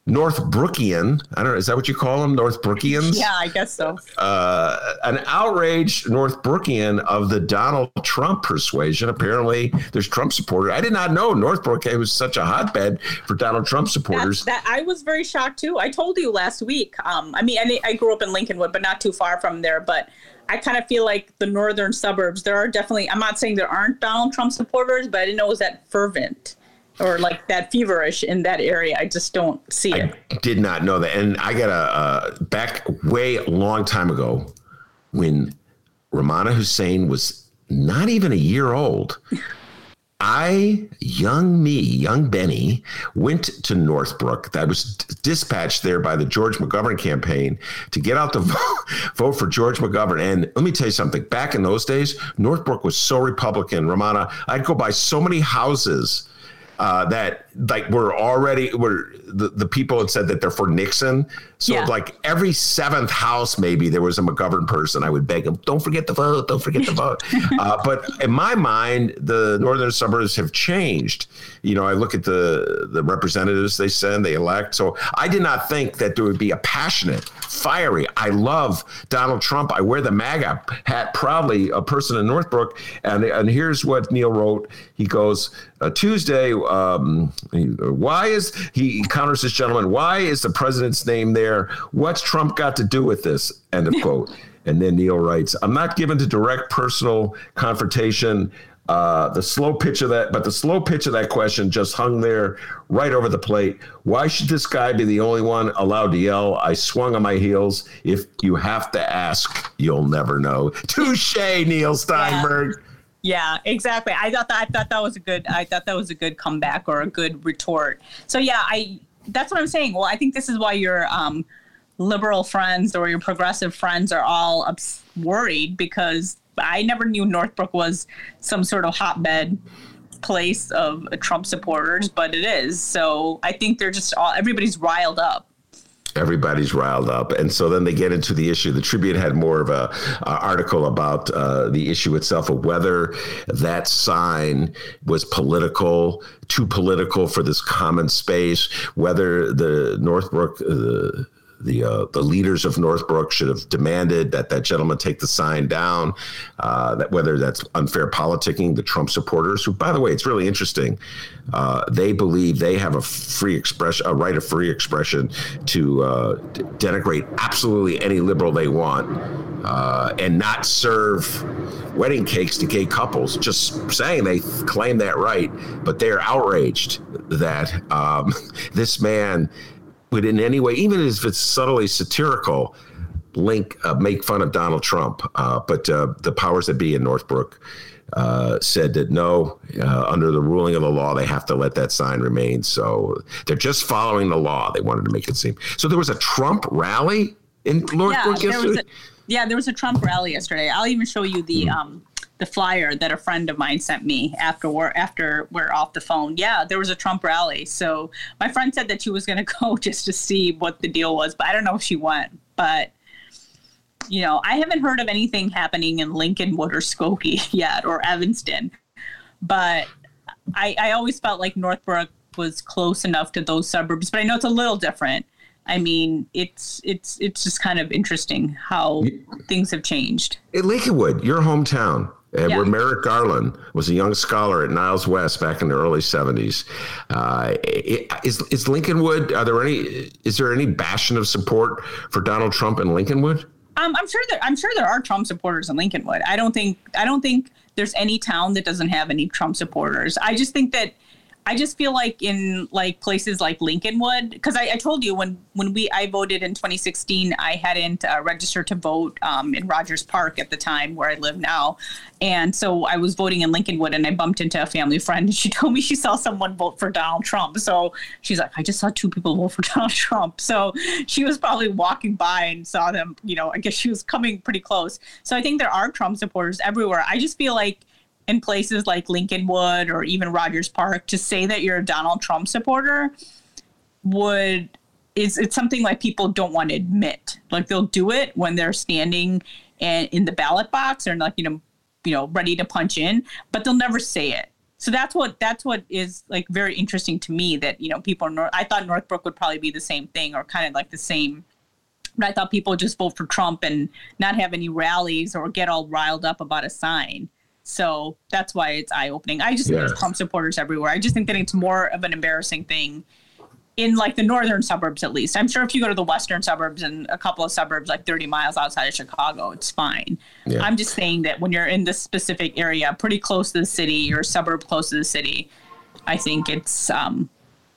Northbrookian. I don't know. Is that what you call them? Northbrookians? Yeah, I guess so. Uh, an outraged Northbrookian of the Donald Trump persuasion. Apparently, there's Trump supporters. I did not know Northbrook was such a hotbed for Donald Trump supporters. That, that I was very shocked too. I told you last week. Um, I mean, I, I grew up in Lincolnwood, but not too far from there. But I kind of feel like the northern suburbs. There are definitely. I'm not saying there aren't Donald Trump supporters, but I didn't know it was that fervent or like that feverish in that area. I just don't see it. I did not know that. And I got a uh, back way long time ago when Rummana Hussain was not even a year old. I, young me, young Benny, went to Northbrook. I was dispatched there by the George McGovern campaign to get out the vote, vote for George McGovern. And let me tell you something. Back in those days, Northbrook was so Republican. Rummana, I'd go by so many houses uh, that like we're already were the, the people had said that they're for Nixon. So yeah. like every seventh house, maybe there was a McGovern person. I would beg them, don't forget the vote, don't forget the vote. uh, but in my mind, the northern suburbs have changed. You know, I look at the the representatives they send, they elect. So I did not think that there would be a passionate, fiery. I love Donald Trump. I wear the MAGA hat proudly. A person in Northbrook, and and here's what Neil wrote. He goes uh, Tuesday. Um, why is he counters this gentleman? Why is the president's name there? What's Trump got to do with this? End of quote. And then Neil writes, I'm not given to direct personal confrontation. Uh, the slow pitch of that, but the slow pitch of that question just hung there right over the plate. Why should this guy be the only one allowed to yell? I swung on my heels. If you have to ask, you'll never know. Touche, Neil Steinberg. Yeah. Exactly. I thought that I thought that was a good I thought that was a good comeback or a good retort. So yeah, I that's what I'm saying. Well, I think this is why your um, liberal friends or your progressive friends are all ups- worried because I never knew Northbrook was some sort of hotbed place of Trump supporters, but it is. So I think they're just all everybody's riled up everybody's riled up. And so then they get into the issue. The tribune had more of a, a article about uh, the issue itself of whether that sign was political too political for this common space whether the northbrook uh, the uh, the leaders of Northbrook should have demanded that that gentleman take the sign down. Uh, that whether that's unfair politicking, the Trump supporters, who by the way, it's really interesting. Uh, they believe they have a free expression, a right of free expression to uh, denigrate absolutely any liberal they want, uh, and not serve wedding cakes to gay couples. Just saying they claim that right, but they're outraged that um, this man would in any way, even if it's subtly satirical, link uh, make fun of Donald Trump. Uh, but uh, the powers that be in Northbrook uh, said that no, uh, under the ruling of the law, they have to let that sign remain. So they're just following the law. They wanted to make it seem. So there was a Trump rally in Northbrook yeah, yesterday. A, yeah, there was a Trump rally yesterday. I'll even show you the. Mm. Um, the flyer that a friend of mine sent me after we're after we're off the phone. Yeah, there was a Trump rally. So my friend said that she was going to go just to see what the deal was, but I don't know if she went. But you know, I haven't heard of anything happening in Lincolnwood or Skokie yet or Evanston. But I, I always felt like Northbrook was close enough to those suburbs, but I know it's a little different I mean, it's it's it's just kind of interesting how things have changed. In Lincolnwood, your hometown, uh, Yeah. where Merrick Garland was a young scholar at Niles West back in the early '70s. Uh, is is Lincolnwood? Are there any? Is there any bastion of support for Donald Trump in Lincolnwood? Um, I'm sure that I'm sure there are Trump supporters in Lincolnwood. I don't think I don't think there's any town that doesn't have any Trump supporters. I just think that I just feel like in like places like Lincolnwood, because I, I told you when when we I voted in 2016, I hadn't uh, registered to vote um, in Rogers Park at the time where I live now, and so I was voting in Lincolnwood, and I bumped into a family friend, and she told me she saw someone vote for Donald Trump. So she's like, I just saw two people vote for Donald Trump. So she was probably walking by and saw them. You know, I guess she was coming pretty close. So I think there are Trump supporters everywhere. I just feel like in places like Lincolnwood or even Rogers Park to say that you're a Donald Trump supporter would is it's something like people don't want to admit. Like they'll do it when they're standing and in the ballot box or like you know you know ready to punch in, but they'll never say it. So that's what that's what is like very interesting to me that you know people North, I thought Northbrook would probably be the same thing or kind of like the same but I thought people just vote for Trump and not have any rallies or get all riled up about a sign. So that's why it's eye opening. I just think Yeah. there's Trump supporters everywhere. I just think that it's more of an embarrassing thing in like the northern suburbs, at least. I'm sure if you go to the western suburbs and a couple of suburbs like 30 miles outside of Chicago, it's fine. Yeah. I'm just saying that when you're in this specific area, pretty close to the city or suburb close to the city, I think it's, um,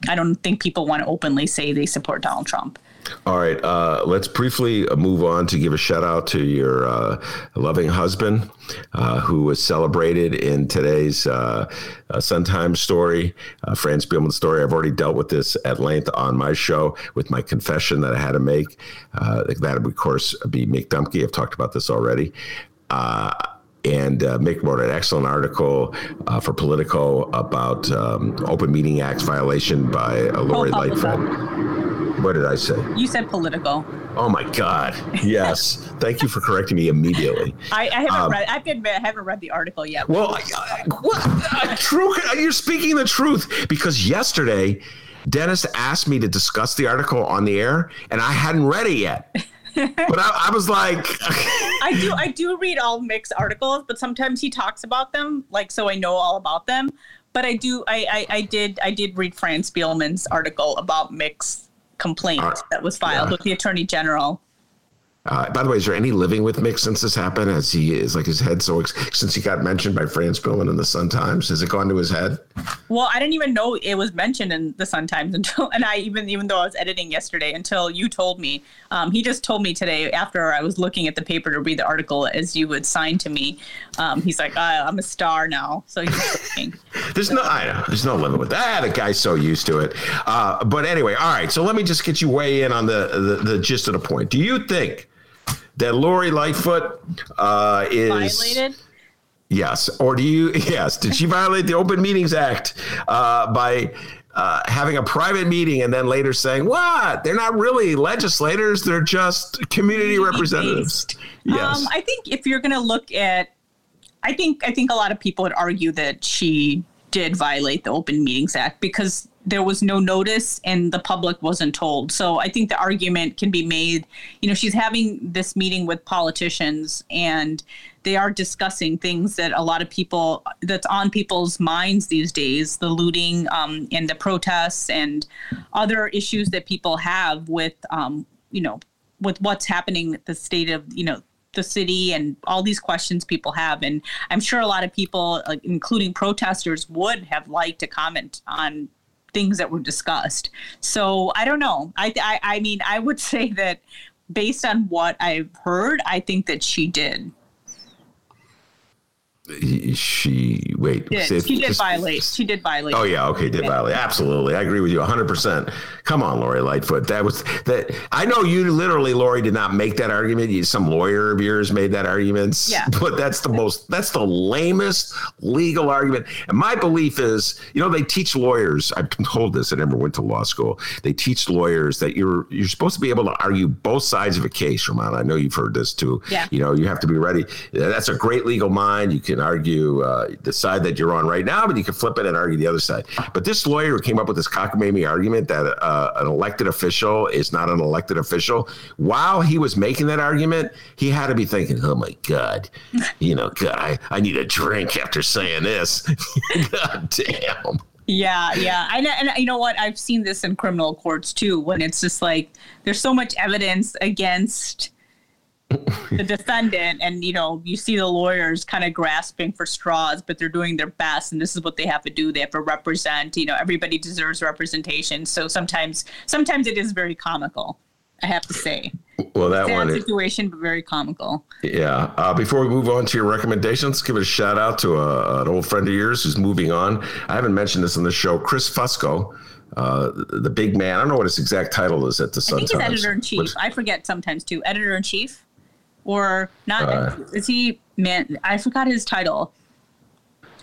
I don't think people want to openly say they support Donald Trump. All right, uh, let's briefly move on to give a shout out to your uh, loving husband, uh, who was celebrated in today's uh, uh, Sun Times story, uh, Fran Spielman story. I've already dealt with this at length on my show with my confession that I had to make. That would, of course, be Mick Dumke. I've talked about this already. And uh, Mick wrote an excellent article uh, for Politico about um, Open Meeting Act violation by uh, Lori Oh, Lightfoot. What did I say? You said political. Oh my God! Yes, thank you for correcting me immediately. I, I haven't Um, read. I have to admit, I haven't read the article yet. Well, I, I, what? Uh, true. You're speaking the truth because yesterday, Dennis asked me to discuss the article on the air, and I hadn't read it yet. But I, I was like, I do. I do read all Mick's articles, but sometimes he talks about them, like so I know all about them. But I do. I I, I did. I did read Fran Spielman's article about Mick's complaint Uh, that was filed yeah. with the Attorney General. Uh, by the way, is there any living with Mick since this happened? Has he is like his head so ex- since he got mentioned by Fran Spielman in the Sun Times? Has it gone to his head? Well, I didn't even know it was mentioned in the Sun Times until, and I even even though I was editing yesterday until you told me. Um, he just told me today after I was looking at the paper to read the article as you would sign to me. Um, he's like, uh, I'm a star now, so he's looking. There's no, I know, there's no limit with that. The guy's so used to it. Uh, but anyway, all right. So let me just get you way in on the, the the gist of the point. Do you think that Lori Lightfoot uh, is Violated. Yes, or do you? Yes, did she violate the Open Meetings Act uh, by uh, having a private meeting and then later saying, "What? They're not really legislators; they're just community representatives." Yes. Um, I think if you're going to look at, I think I think a lot of people would argue that she did violate the Open Meetings Act because there was no notice and the public wasn't told. So I think the argument can be made. You know, she's having this meeting with politicians and they are discussing things that a lot of people that's on people's minds these days the looting um, and the protests and other issues that people have with um, you know with what's happening at the state of you know the city and all these questions people have and i'm sure a lot of people including protesters would have liked to comment on things that were discussed. So i don't know. I i, I mean i would say that based on what i've heard i think that she did she wait. did. say- she did just- violate she did violate Oh yeah, okay, did violate. Absolutely, I agree with you 100. percent Come on, Lori Lightfoot. That was that. I know you literally, Lori, did not make that argument. You, some lawyer of yours made that argument. Yeah. But that's the most. That's the lamest legal argument. And my belief is, you know, they teach lawyers. I've been told this. I never went to law school. They teach lawyers that you're you're supposed to be able to argue both sides of a case. Ramon, I know you've heard this too. Yeah. You know, you have to be ready. That's a great legal mind. You can can argue uh, the side that you're on right now, but you can flip it and argue the other side. But this lawyer came up with this cockamamie argument that uh, an elected official is not an elected official. While he was making that argument, he had to be thinking, "Oh my God, you know, God, I, I need a drink after saying this." God damn. Yeah, yeah. And, and you know what? I've seen this in criminal courts too, when it's just like there's so much evidence against the defendant and you know you see the lawyers kind of grasping for straws but they're doing their best and this is what they have to do. They have to represent you know everybody deserves representation. So sometimes sometimes it is very comical i have to say. Well that Sad one situation but very comical. Yeah. Uh, before we move on to your recommendations give it a shout out to a, an old friend of yours who's moving on. I haven't mentioned this on the show chris fusco uh, the big man. I don't know what his exact title is at the Sun I think he's editor in chief. I forget sometimes too. Editor in chief or not? Uh, is he man? I forgot his title.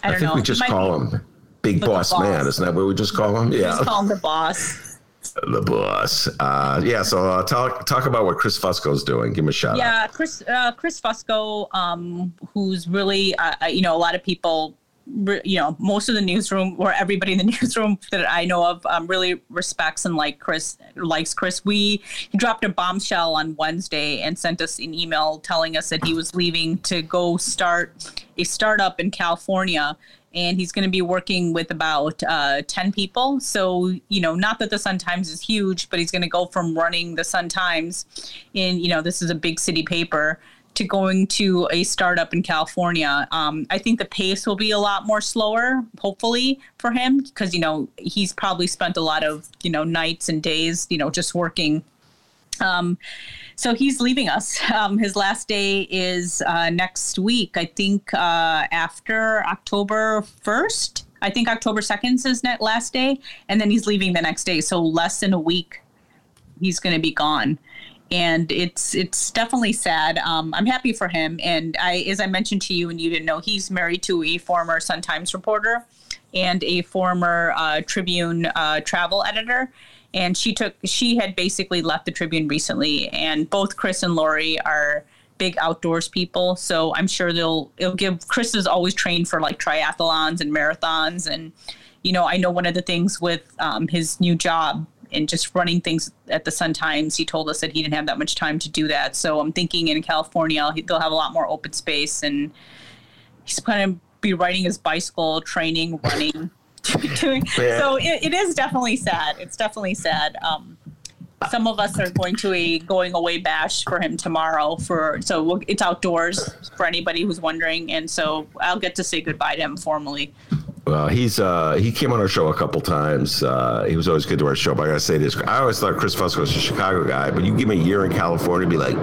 I, I think know. we just call be, him Big Boss, boss, Man. Isn't that what we just call him? Yeah, just call him the boss. The boss. Uh, yeah. So uh, talk talk about what Chris Fusco's doing. Give him a shout. Yeah, out. Chris uh, Chris Fusco, um, who's really uh, uh, you know a lot of people you know, most of the newsroom or everybody in the newsroom that I know of um, really respects and like Chris likes Chris. We he dropped a bombshell on Wednesday and sent us an email telling us that he was leaving to go start a startup in California. And he's going to be working with about uh, 10 people. So, you know, not that the Sun Times is huge, but he's going to go from running the Sun Times in, you know, this is a big city paper to going to a startup in California. Um, I think the pace will be a lot more slower, hopefully for him, because you know he's probably spent a lot of you know nights and days, you know, just working. Um, so he's leaving us. Um, his last day is uh, next week. I think uh, after October first. I think October second is his last day, and then he's leaving the next day. So less than a week, he's going to be gone and it's it's definitely sad. Um, I'm happy for him, and I, as I mentioned to you, and you didn't know, he's married to a former Sun Times reporter and a former uh, Tribune uh, travel editor. And she took she had basically left the Tribune recently, and both Chris and Lori are big outdoors people, so I'm sure they'll it'll give. Chris is always trained for like triathlons and marathons, and you know I know one of the things with um, his new job and just running things at the Sun Times, he told us that he didn't have that much time to do that. So I'm thinking in California, they'll have a lot more open space, and he's going to be riding his bicycle, training, running. doing. So it, it is definitely sad. It's definitely sad. Um, some of us are going to a going away bash for him tomorrow for so we'll, it's outdoors for anybody who's wondering and so i'll get to say goodbye to him formally well, he's uh, he came on our show a couple times. Uh, he was always good to our show. But I gotta say this: I always thought Chris Fusco was a Chicago guy, but you give me a year in California, be like,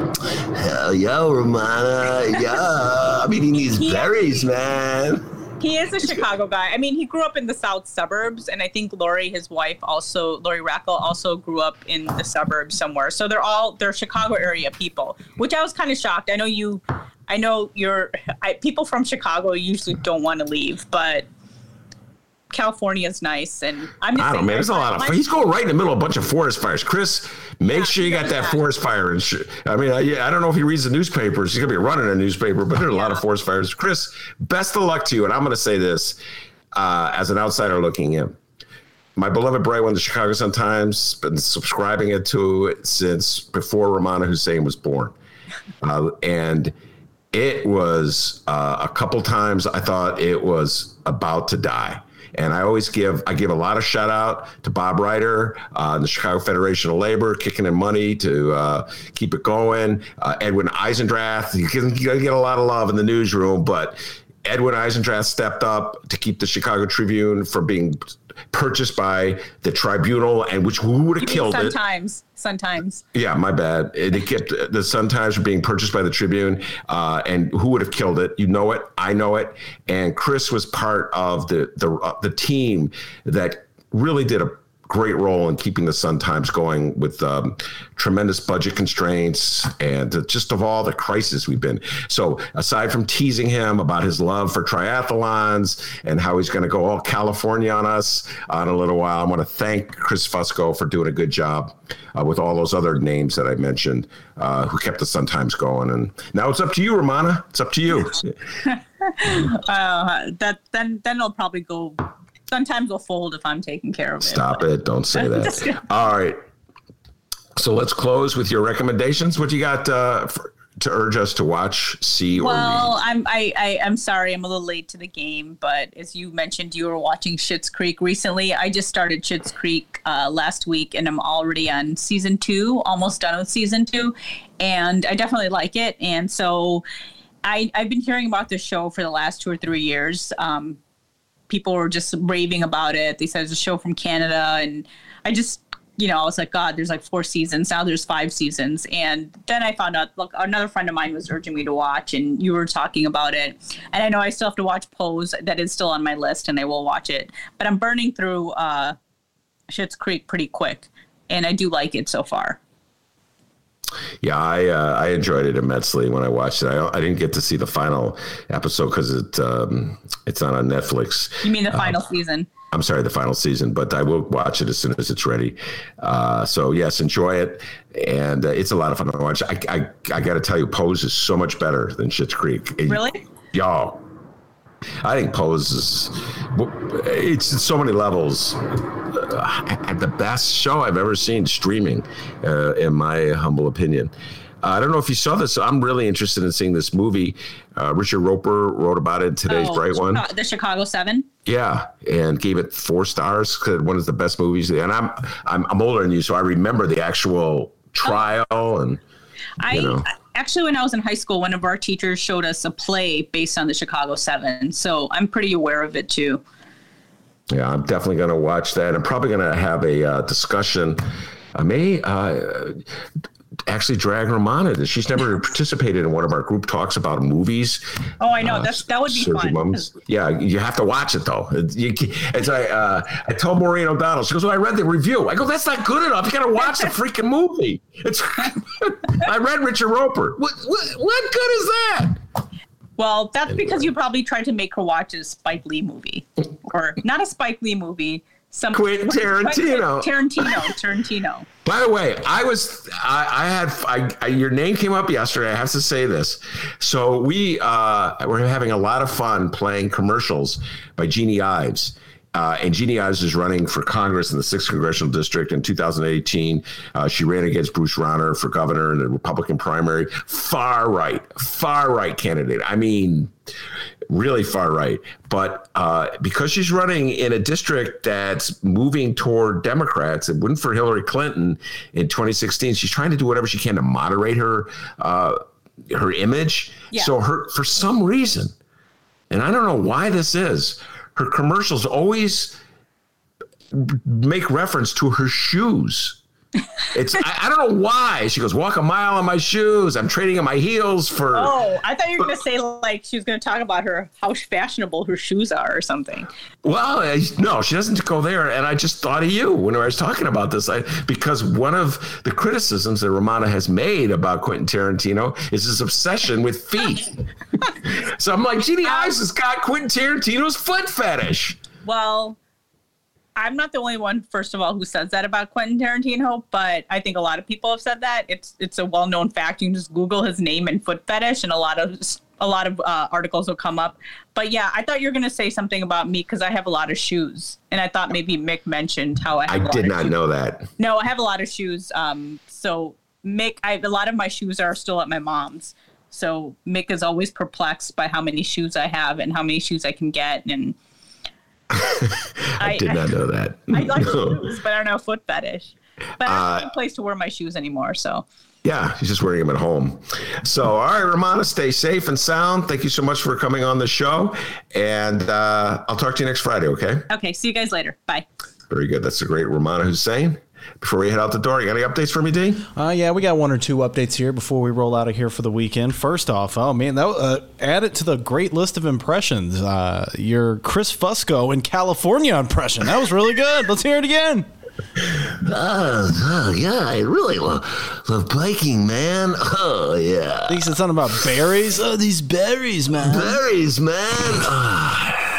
hell yo, Rummana, yeah. I'm eating these berries, man. He is a Chicago guy. I mean, he grew up in the south suburbs, and I think Lori, his wife, also Lori Rackl, also grew up in the suburbs somewhere. So they're all they're Chicago area people, which I was kind of shocked. I know you, I know you're I, people from Chicago usually don't want to leave, but California is nice, and I'm. I don't know, man. There's a lot of. He's going right in the middle of a bunch of forest fires. Chris, make yeah, sure you got that forest fire. And sh- I mean, I, I, don't know if he reads the newspapers. He's gonna be running a newspaper, but there are a yeah. lot of forest fires. Chris, best of luck to you. And I'm gonna say this uh, as an outsider looking in. My beloved Bright One the Chicago Sun Times. Been subscribing it to it since before Rummana Hussain was born, uh, and it was uh, a couple times I thought it was about to die and I always give I give a lot of shout out to Bob Reiter, uh, the Chicago Federation of Labor, kicking in money to uh, keep it going. Uh, Edwin Eisendrath, you can, you get a lot of love in the newsroom, but Edwin Eisendrath stepped up to keep the Chicago Tribune from being purchased by the tribunal, and which who would have killed Sun it? Times. sometimes Yeah, my bad. They kept the Sun Times were being purchased by the Tribune, uh, and who would have killed it? You know it. I know it. And Chris was part of the the uh, the team that really did a great role in keeping the Sun Times going with um, tremendous budget constraints and just of all the crises we've been. So, aside from teasing him about his love for triathlons and how he's going to go all California on us uh, in a little while, I want to thank Chris Fusco for doing a good job uh, with all those other names that I mentioned uh, who kept the Sun Times going. And now it's up to you, Rummana. It's up to you. uh, that then then it'll probably go. Sometimes will fold if I'm taking care of it. Stop but. it! Don't say that. All right. So let's close with your recommendations. What you got uh, for, to urge us to watch, see, or well. I'm I, I I'm sorry I'm a little late to the game, but as you mentioned, you were watching Schitt's Creek recently. I just started Schitt's Creek uh, last week, and I'm already on season two, almost done with season two, and I definitely like it. And so, I I've been hearing about this show for the last two or three years. Um, people were just raving about it. They said it's a show from Canada, and I just you know, I was like, God, there's like four seasons. Now there's five seasons. And then I found out, look, another friend of mine was urging me to watch, and you were talking about it. And I know I still have to watch Pose. That is still on my list, and I will watch it. But I'm burning through uh, Schitt's Creek pretty quick, and I do like it so far. Yeah, I uh, I enjoyed it immensely when I watched it. I, I didn't get to see the final episode because it um, it's not on Netflix. You mean the final uh, season? I'm sorry, the final season, but I will watch it as soon as it's ready. Uh, so yes, enjoy it, and uh, it's a lot of fun to watch. I I, I got to tell you, Pose is so much better than Schitt's Creek. Really? Y'all. I think Pose is it's so many levels. Uh, the best show I've ever seen streaming, uh, in my humble opinion. I don't know if you saw this. I'm really interested in seeing this movie. Uh, Richard Roeper wrote about it in today's oh, Bright One. The Chicago Seven. Yeah, and gave it four stars because one of the best movies. And I'm I'm I'm older than you, so I remember the actual trial oh. and. I know. Actually, when I was in high school, one of our teachers showed us a play based on the Chicago Seven, so I'm pretty aware of it too. Yeah, I'm definitely going to watch that. I'm probably going to have a uh, discussion. I may uh, actually drag Rummana. She's never participated in one of our group talks about movies. Oh, I know. Uh, That's that would be fun. Mums. Yeah, you have to watch it though. It's, you, it's I uh, I told Maureen O'Donnell. She goes, "Well, I read the review." I go, "That's not good enough. You got to watch the freaking movie." It's I read Richard Roeper. What, what what good is that? Well, that's anyway. because you probably tried to make her watch a Spike Lee movie, or not a Spike Lee movie, some Quentin Tarantino. Tarantino. Tarantino. By the way, I was I, I had I, I, your name came up yesterday. I have to say this. So we uh, we're having a lot of fun playing commercials by Jeanne Ives. Uh, and Jeanne Ives is running for Congress in the 6th Congressional District in 2018. Uh, she ran against Bruce Rauner for governor in the Republican primary. Far right, far right candidate. I mean, really far right. But uh, because she's running in a district that's moving toward Democrats, it wouldn't for Hillary Clinton in 2016. She's trying to do whatever she can to moderate her uh, her image. Yeah. So her for some reason, and I don't know why this is, her commercials always make reference to her shoes. It's I, I, don't know why. She goes, walk a mile on my shoes. I'm trading in my heels for Oh, I thought you were gonna say like she was gonna talk about her how fashionable her shoes are or something. Well, no, she doesn't go there. And I just thought of you when I was talking about this. I because one of the criticisms that Rummana has made about Quentin Tarantino is his obsession with feet. so I'm like, Jeanne Ives um, has got Quentin Tarantino's foot fetish. Well, I'm not the only one, first of all, who says that about Quentin Tarantino, but I think a lot of people have said that. It's it's a well known fact. You can just Google his name and foot fetish, and a lot of a lot of uh, articles will come up. But yeah, I thought you were going to say something about me because I have a lot of shoes, and I thought maybe Mick mentioned how I. I did not shoes. know that. No, I have a lot of shoes. Um, so Mick, I a lot of my shoes are still at my mom's. So Mick is always perplexed by how many shoes I have and how many shoes I can get, and I, I, did not know that. I like no. shoes, but I don't know foot fetish. But I don't have a place to wear my shoes anymore, so. Yeah, he's just wearing them at home. So, all right, Rummana, stay safe and sound. Thank you so much for coming on the show. And uh, I'll talk to you next Friday, okay? Okay, see you guys later. Bye. Very good. That's a great Rummana Hussain. Before we head out the door, you got any updates for me, D? Uh, yeah, we got one or two updates here before we roll out of here for the weekend. First off, oh man, that uh, add it to the great list of impressions. Uh, your Chris Fusco in California impression that was really good. Let's hear it again. Oh, oh, yeah, I really love, love biking, man. Oh, yeah. He said something about berries. Oh, these berries, man. Berries, man. Ah.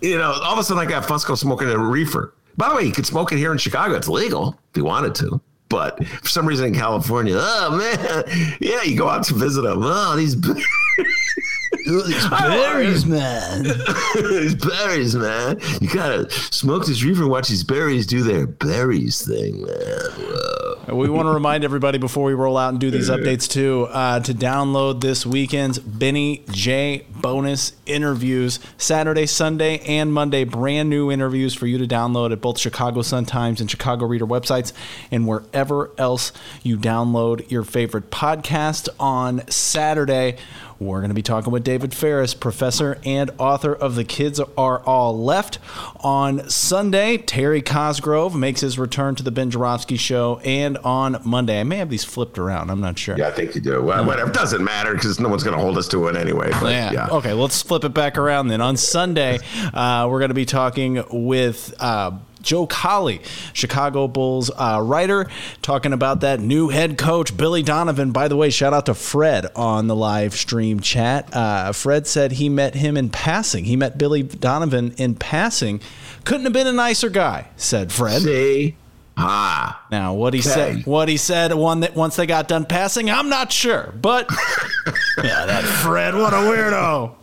you know, all of a sudden I got Fusco smoking a reefer. By the way, you could smoke it here in Chicago. It's legal if you wanted to. But for some reason in California, oh man, yeah, you go out to visit them. Oh, these berries. these berries, man. these berries, man. You gotta smoke this reefer and watch these berries do their berries thing, man. Whoa. We want to remind everybody before we roll out and do these updates too uh, to download this weekend's Benny J bonus interviews Saturday, Sunday, and Monday. Brand new interviews for you to download at both Chicago Sun Times and Chicago Reader websites and wherever else you download your favorite podcast on Saturday. We're going to be talking with David Faris, professor and author of The Kids Are All Left. On Sunday, Terry Cosgrove makes his return to the Ben Joravsky Show. And on Monday, I may have these flipped around. I'm not sure. Yeah, I think you do. Well, whatever. Doesn't matter because no one's going to hold us to it anyway. But, yeah. yeah. Okay, let's flip it back around then. On Sunday, uh, we're going to be talking with. Uh, Joe Cowley, Chicago Bulls uh, writer, talking about that new head coach, Billy Donovan. By the way, shout out to Fred on the live stream chat. Uh, Fred said he met him in passing. He met Billy Donovan in passing. Couldn't have been a nicer guy, said Fred. See? Ah. Now, what he Okay. said, what he said, one that once they got done passing, I'm not sure, but yeah, that Fred, what a weirdo.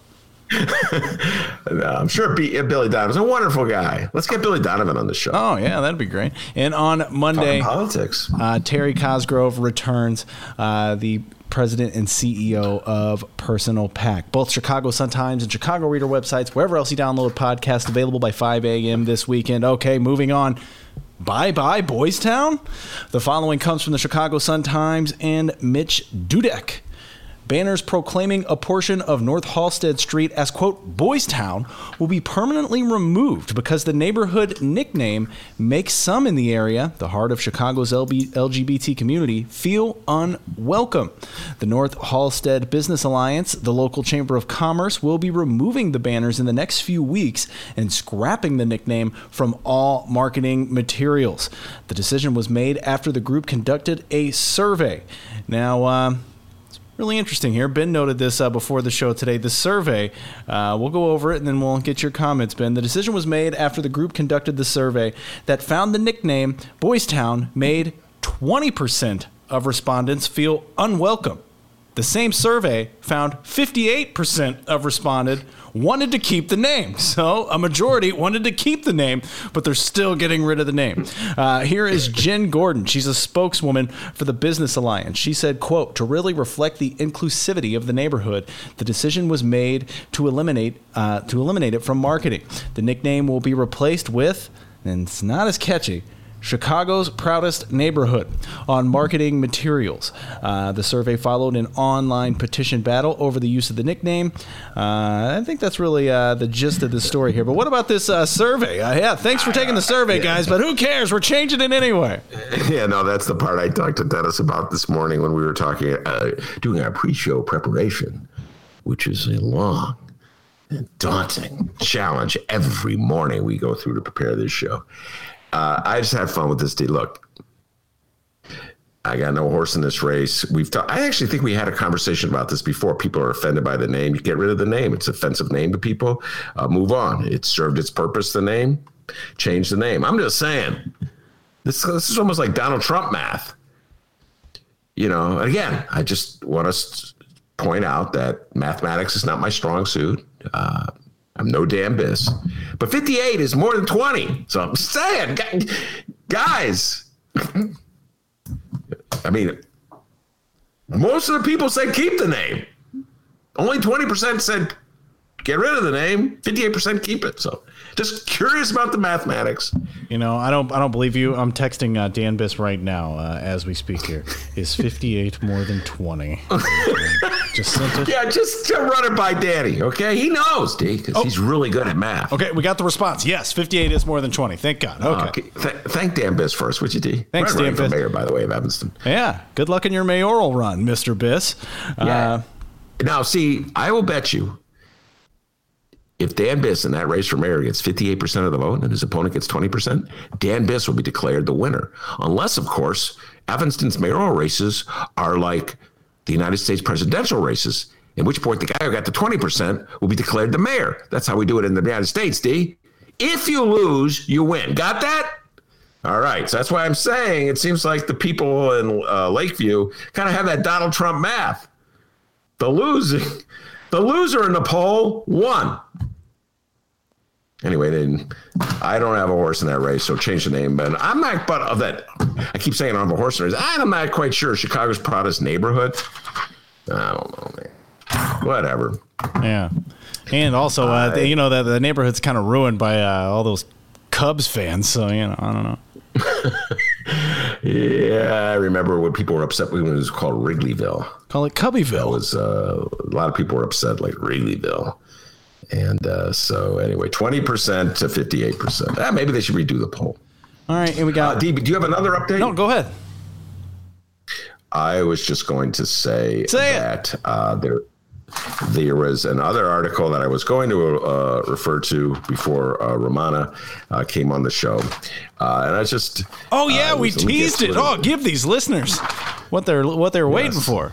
No, I'm sure B- Billy Donovan's a wonderful guy. Let's get Billy Donovan on the show. Oh yeah, that'd be great. And on Monday, Talking politics. uh, Terry Cosgrove returns. Uh, the president and CEO of Personal PAC. Both Chicago Sun Times and Chicago Reader websites, wherever else you download podcasts, available by 5 a.m. this weekend. Okay, moving on. Bye bye, Boys Town. The following comes from the Chicago Sun Times and Mitch Dudek. Banners proclaiming a portion of North Halsted Street as, quote, Boys Town will be permanently removed because the neighborhood nickname makes some in the area, the heart of Chicago's LGBT community, feel unwelcome. The North Halsted Business Alliance, the local chamber of commerce, will be removing the banners in the next few weeks and scrapping the nickname from all marketing materials. The decision was made after the group conducted a survey. Now, um, really interesting here. Ben noted this uh, before the show today. The survey, uh, we'll go over it and then we'll get your comments, Ben. The decision was made after the group conducted the survey that found the nickname Boys Town made 20% of respondents feel unwelcome. The same survey found 58% of responded wanted to keep the name. So a majority wanted to keep the name, but they're still getting rid of the name. Uh, here is Jen Gordon. She's a spokeswoman for the Business Alliance. She said, quote, to really reflect the inclusivity of the neighborhood, the decision was made to eliminate uh, to eliminate it from marketing. The nickname will be replaced with, and it's not as catchy, Chicago's proudest neighborhood on marketing materials. Uh, the survey followed an online petition battle over the use of the nickname. Uh, I think that's really uh, the gist of the story here. But what about this uh, survey? Uh, yeah, thanks for taking the survey, guys, but who cares? We're changing it anyway. Yeah, no, that's the part I talked to Dennis about this morning when we were talking, uh, doing our pre-show preparation, which is a long and daunting challenge every morning we go through to prepare this show. Uh, I just have fun with this. Deal. Look, I got no horse in this race. We've talked. I actually think we had a conversation about this before. People are offended by the name. You get rid of the name. It's an offensive name to people. Uh, move on. It served its purpose. The name. Change the name. I'm just saying. This, this is almost like Donald Trump math. You know, again, I just want to point out that mathematics is not my strong suit. Uh, I'm no Dan Biss. But 58 is more than 20. So I'm saying, guys, I mean, most of the people said keep the name. Only 20% said get rid of the name. 58% keep it. So just curious about the mathematics. You know, I don't, I don't believe you. I'm texting uh, Dan Biss right now uh, as we speak. Here is 58 more than 20. Just sent it. Yeah, just to run it by Danny, okay? He knows, D, because he's really good at math. Okay, we got the response. Yes, 58 is more than 20. Thank God. Okay. Th- thank Dan Biss first, would you, D? Thanks, Right, Dan for Biss. mayor, by the way, of Evanston. Yeah. Good luck in your mayoral run, Mr. Biss. Uh, Yeah. now, see, I will bet you if Dan Biss in that race for mayor gets 58% of the vote and his opponent gets 20%, Dan Biss will be declared the winner. Unless, of course, Evanston's mayoral races are like the United States presidential races, in which point the guy who got the 20% will be declared the mayor. That's how we do it in the United States, D. If you lose, you win. Got that? All right. So that's why I'm saying it seems like the people in uh, Lakeview kind of have that Donald Trump math. The losing, the loser in the poll won. Anyway, then I don't have a horse in that race, so change the name. But I'm not, but of that, I keep saying I don't have a horse in race. I'm not quite sure. Chicago's proudest neighborhood. I don't know, man. Whatever. Yeah, and also, uh, you know, that the neighborhood's kind of ruined by uh, all those Cubs fans. So you know, I don't know. Yeah, I remember when people were upset when it was called Wrigleyville. Call it Cubbyville. Was uh, a lot of people were upset, like Wrigleyville. And uh, so, anyway, twenty percent to fifty-eight percent. Ah, maybe they should redo the poll. All right, and we got. Uh, D, do you have another update? No, go ahead. I was just going to say, Say that uh, there there was another article that I was going to uh, refer to before uh, Rummana uh, came on the show, uh, and I just Oh yeah, uh, we was- let me get teased it. Oh, give these listeners what they're what they're waiting for.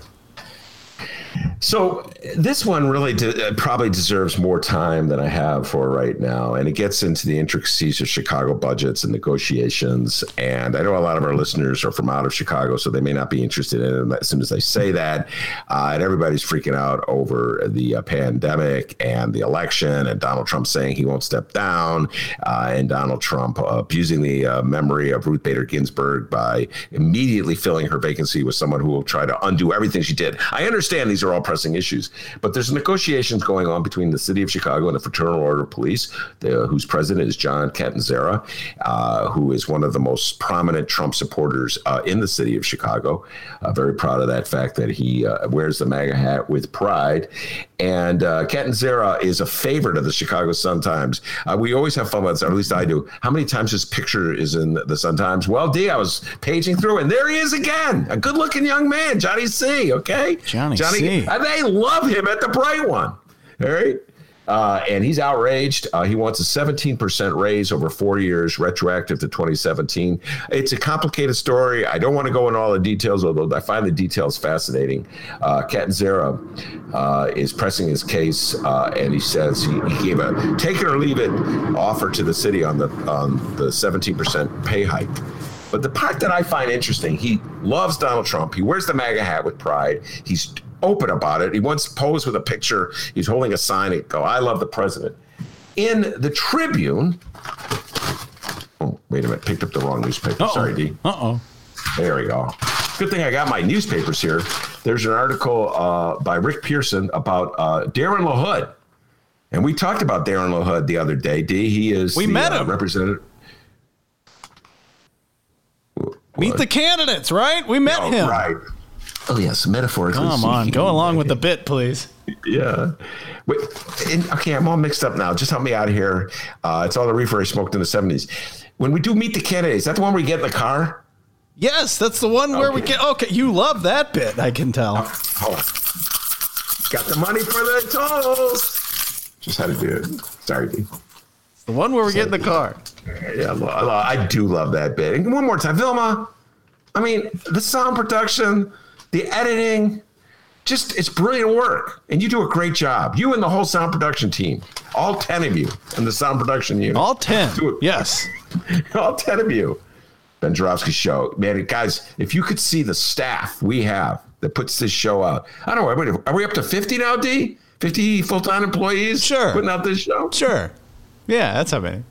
So this one really de- uh, probably deserves more time than I have for right now, and it gets into the intricacies of Chicago budgets and negotiations. And I know a lot of our listeners are from out of Chicago, so they may not be interested in it as soon as I say that. Uh, and everybody's freaking out over the uh, pandemic and the election, and Donald Trump saying he won't step down, uh, and Donald Trump abusing the uh, memory of Ruth Bader Ginsburg by immediately filling her vacancy with someone who will try to undo everything she did. I understand these are all pressing issues, but there's negotiations going on between the city of Chicago and the Fraternal Order of Police, the, whose president is John Catanzara, uh, who is one of the most prominent Trump supporters uh, in the city of Chicago. Uh, very proud of that fact that he uh, wears the MAGA hat with pride. And uh, Catanzara is a favorite of the Chicago Sun Times. Uh, we always have fun with this, or at least I do. How many times his picture is in the Sun Times? Well, D, I was paging through, and there he is again. A good looking young man, Johnny C. Okay? Johnny C. Uh, They love him at the Bright One. All right. Uh, and he's outraged. Uh, he wants a 17% raise over four years, retroactive to 2017. It's a complicated story. I don't want to go into all the details, although I find the details fascinating. Uh, uh, is pressing his case, uh, and he says he, he gave a take it or leave it offer to the city on the on the 17% pay hike. But the part that I find interesting, he loves Donald Trump. He wears the MAGA hat with pride. He's open about it. He once posed with a picture. He's holding a sign. He go, "I love the president." In the Tribune. Oh, wait a minute! Picked up the wrong newspaper. Sorry, D. Uh oh. There we go. Good thing I got my newspapers here. There's an article uh, by Rick Pearson about uh, Darren LaHood. And we talked about Darren LaHood the other day. D, he is We the, met uh, him. representative. Meet the candidates, right? We met Oh, him. Right. Oh yes, metaphorically. Come on, go along with the bit, please. Yeah. Wait, and, okay, I'm all mixed up now. Just help me out of here. Uh, it's all the reefer I smoked in the 70s. When we do meet the candidates, is that the one where we get in the car? Yes, that's the one where we get. Okay, you love that bit. I can tell. Hold on. Got the money for the tolls. Just had to do it. Sorry, D. The one where we get in the car. Yeah, I lo- I lo- I do love that bit. And one more time, Vilma. I mean, the sound production, the editing, just it's brilliant work. And you do a great job. You and the whole sound production team, all 10 of you in the sound production unit. All 10. Do it. Yes. all 10 of you. Ben Joravsky show. Man, guys, if you could see the staff we have that puts this show out. I don't know. Are we, are we up to 50 now, D? 50 full time employees? Sure. Putting out this show? Sure. Yeah, that's how many.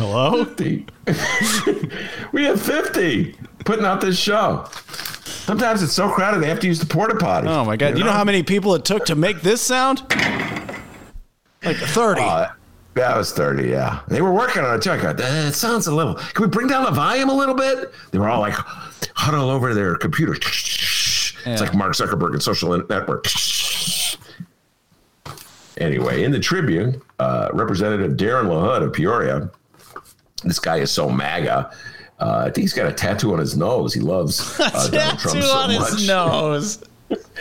Hello? 50. we have 50 putting out this show. Sometimes it's so crowded they have to use the porta potty. Oh my god! You know how many people it took to make this sound? Like thirty. Uh, that was 30, yeah. They were working on it too. I go, "Uh, it sounds a little. Can we bring down the volume a little bit? They were all like huddled over their computer. It's like Mark Zuckerberg and social network. Anyway, in the Tribune, uh, Representative Darren LaHood of Peoria, this guy is so MAGA. Uh, I think he's got a tattoo on his nose. He loves uh, Donald Trump Tattoo so on much. his nose.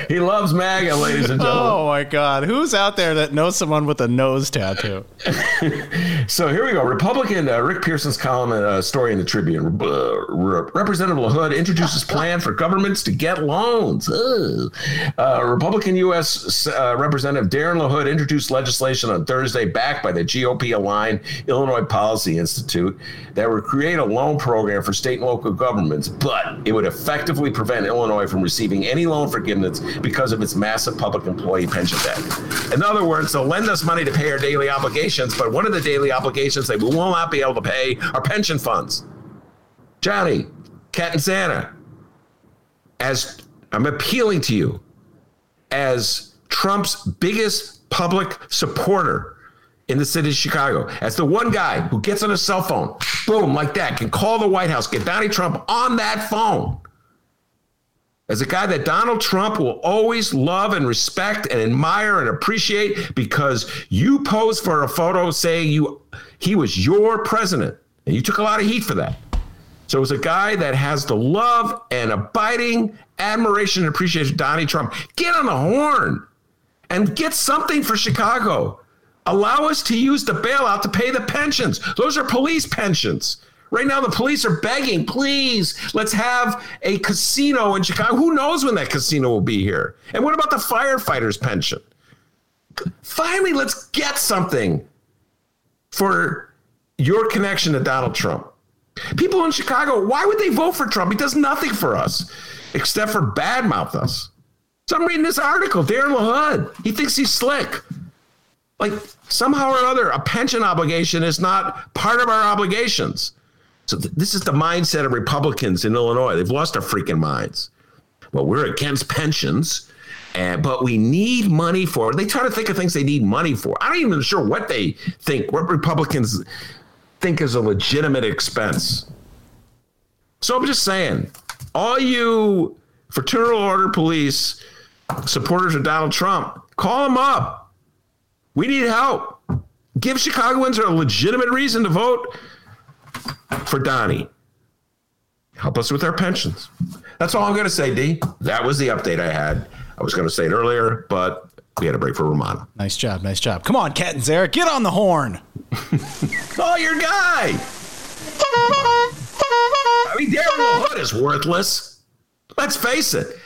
he loves MAGA, ladies and gentlemen. Oh my God! Who's out there that knows someone with a nose tattoo? so here we go. Republican uh, Rick Pearson's column uh, story in the Tribune. Uh, Re- Representative LaHood introduces plan for governments to get loans. Uh, Republican U.S. Uh, Representative Darren LaHood introduced legislation on Thursday, backed by the GOP-aligned Illinois Policy Institute, that would create a loan program for state and local governments, but it would effectively prevent Illinois from receiving any loan forgiveness because of its massive public employee pension debt. In other words, they'll lend us money to pay our daily obligations, but one of the daily obligations that we will not be able to pay are pension funds. Johnny, Catanzara, as I'm appealing to you, as Trump's biggest public supporter in the city of Chicago, as the one guy who gets on a cell phone, boom, like that, can call the White House, get Donnie Trump on that phone as a guy that Donald Trump will always love and respect and admire and appreciate because you posed for a photo saying you he was your president and you took a lot of heat for that. So as a guy that has the love and abiding admiration and appreciation of Donnie Trump, get on the horn and get something for Chicago. Allow us to use the bailout to pay the pensions. Those are police pensions. Right now, the police are begging, please, let's have a casino in Chicago. Who knows when that casino will be here? And what about the firefighters' pension? Finally, let's get something for your connection to Donald Trump. People in Chicago, why would they vote for Trump? He does nothing for us except for badmouth us. So I'm reading this article, Darren LaHood. He thinks he's slick. Like somehow or other, a pension obligation is not part of our obligations. So th- this is the mindset of Republicans in Illinois. They've lost their freaking minds. Well, we're against pensions, and but we need money for. They try to think of things they need money for. I'm not even sure what they think. What Republicans think is a legitimate expense. So I'm just saying, all you fraternal order police supporters of Donald Trump, call them up. We need help. Give Chicagoans a legitimate reason to vote for Donnie. Help us with our pensions. That's all I'm going to say, D. That was the update I had. I was going to say it earlier, but we had a break for Rummana. Nice job, nice job. Come on, Catanzara, get on the horn. oh, your guy. I mean, Darren Hood is worthless. Let's face it.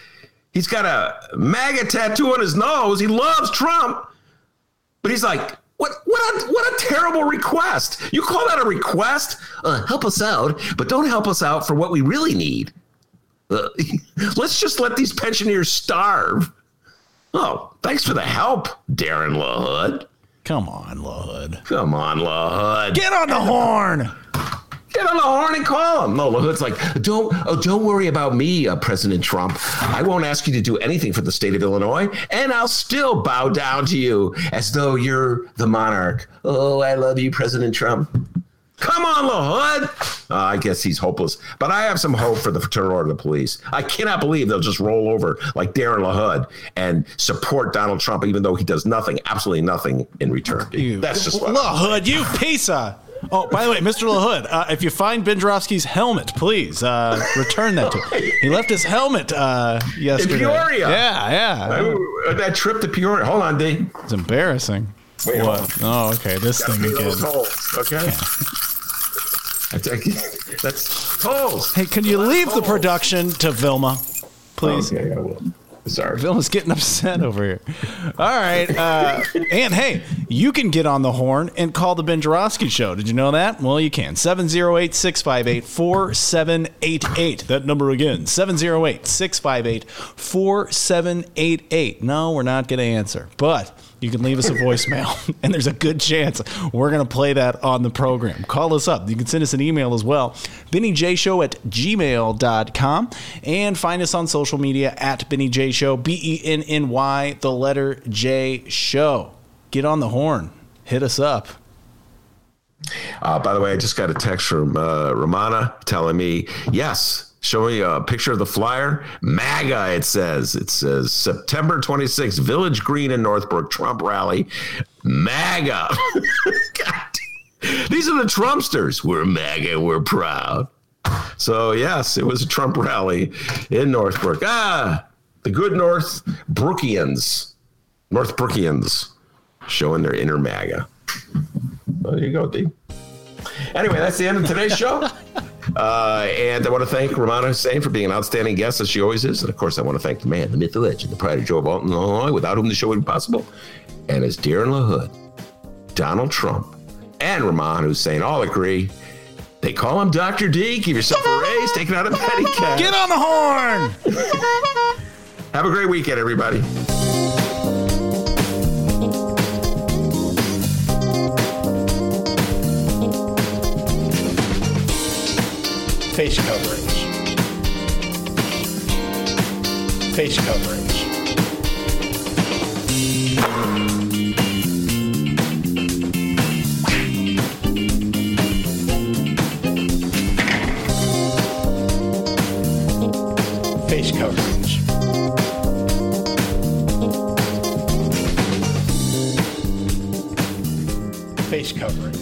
He's got a MAGA tattoo on his nose. He loves Trump, but he's like, what what a, what a terrible request. You call that a request? Uh, help us out, but don't help us out for what we really need. Uh, let's just let these pensioners starve. Oh, thanks for the help, Darren LaHood. Come on, LaHood. Come on, LaHood. Get on the horn. Get on the horn and call him. No, LaHood's like, don't, oh, don't worry about me, uh, President Trump. I won't ask you to do anything for the state of Illinois, and I'll still bow down to you as though you're the monarch. Oh, I love you, President Trump. Come on, LaHood. Uh, I guess he's hopeless, but I have some hope for the fraternal order of the police. I cannot believe they'll just roll over like Darren LaHood and support Donald Trump, even though he does nothing, absolutely nothing in return. You, That's just what LaHood, you piece of. Oh, by the way, Mr. LaHood, uh, if you find Ben Joravsky's helmet, please uh, return that to him. He left his helmet uh, yesterday. In Peoria. Yeah, yeah. I, that trip to Peoria. Hold on, D. It's embarrassing. Wait, what? Oh, okay. This Gotta thing again. holes, okay? That's, that's holes. Hey, can you leave the production to Vilma, please? Okay, I will. Sorry. Vilma's getting upset over here. All right. Uh, and hey, you can get on the horn and call the Ben Joravsky Show. Did you know that? Well, you can. 708 658 4788. That number again 708 658 4788. No, we're not going to answer, but you can leave us a voicemail, and there's a good chance we're going to play that on the program. Call us up. You can send us an email as well, BennyJShow at gmail.com, and find us on social media at Benny J Show, B E N N Y, the letter J Show. Get on the horn. Hit us up. Uh, by the way, I just got a text from uh, Rummana telling me, yes, showing a picture of the flyer. MAGA, it says. It says September 26th, Village Green in Northbrook, Trump rally. MAGA. These are the Trumpsters. We're MAGA, we're proud. So, yes, it was a Trump rally in Northbrook. Ah, The good North Brookians, North Brookians, showing their inner MAGA. There you go, D. Anyway, that's the end of today's show. Uh, and I want to thank Rummana Hussain for being an outstanding guest, as she always is. And of course, I want to thank the man, the myth, the legend, the pride of Joe Bolton, Illinois, without whom the show wouldn't be possible. And as Darren LaHood, Donald Trump, and Rummana Hussain all agree, they call him Dr. D. Give yourself a raise, take it out of petty cash. Get on the horn! Have a great weekend, everybody. Face coverings. Face coverings. Face coverings. Face coverage.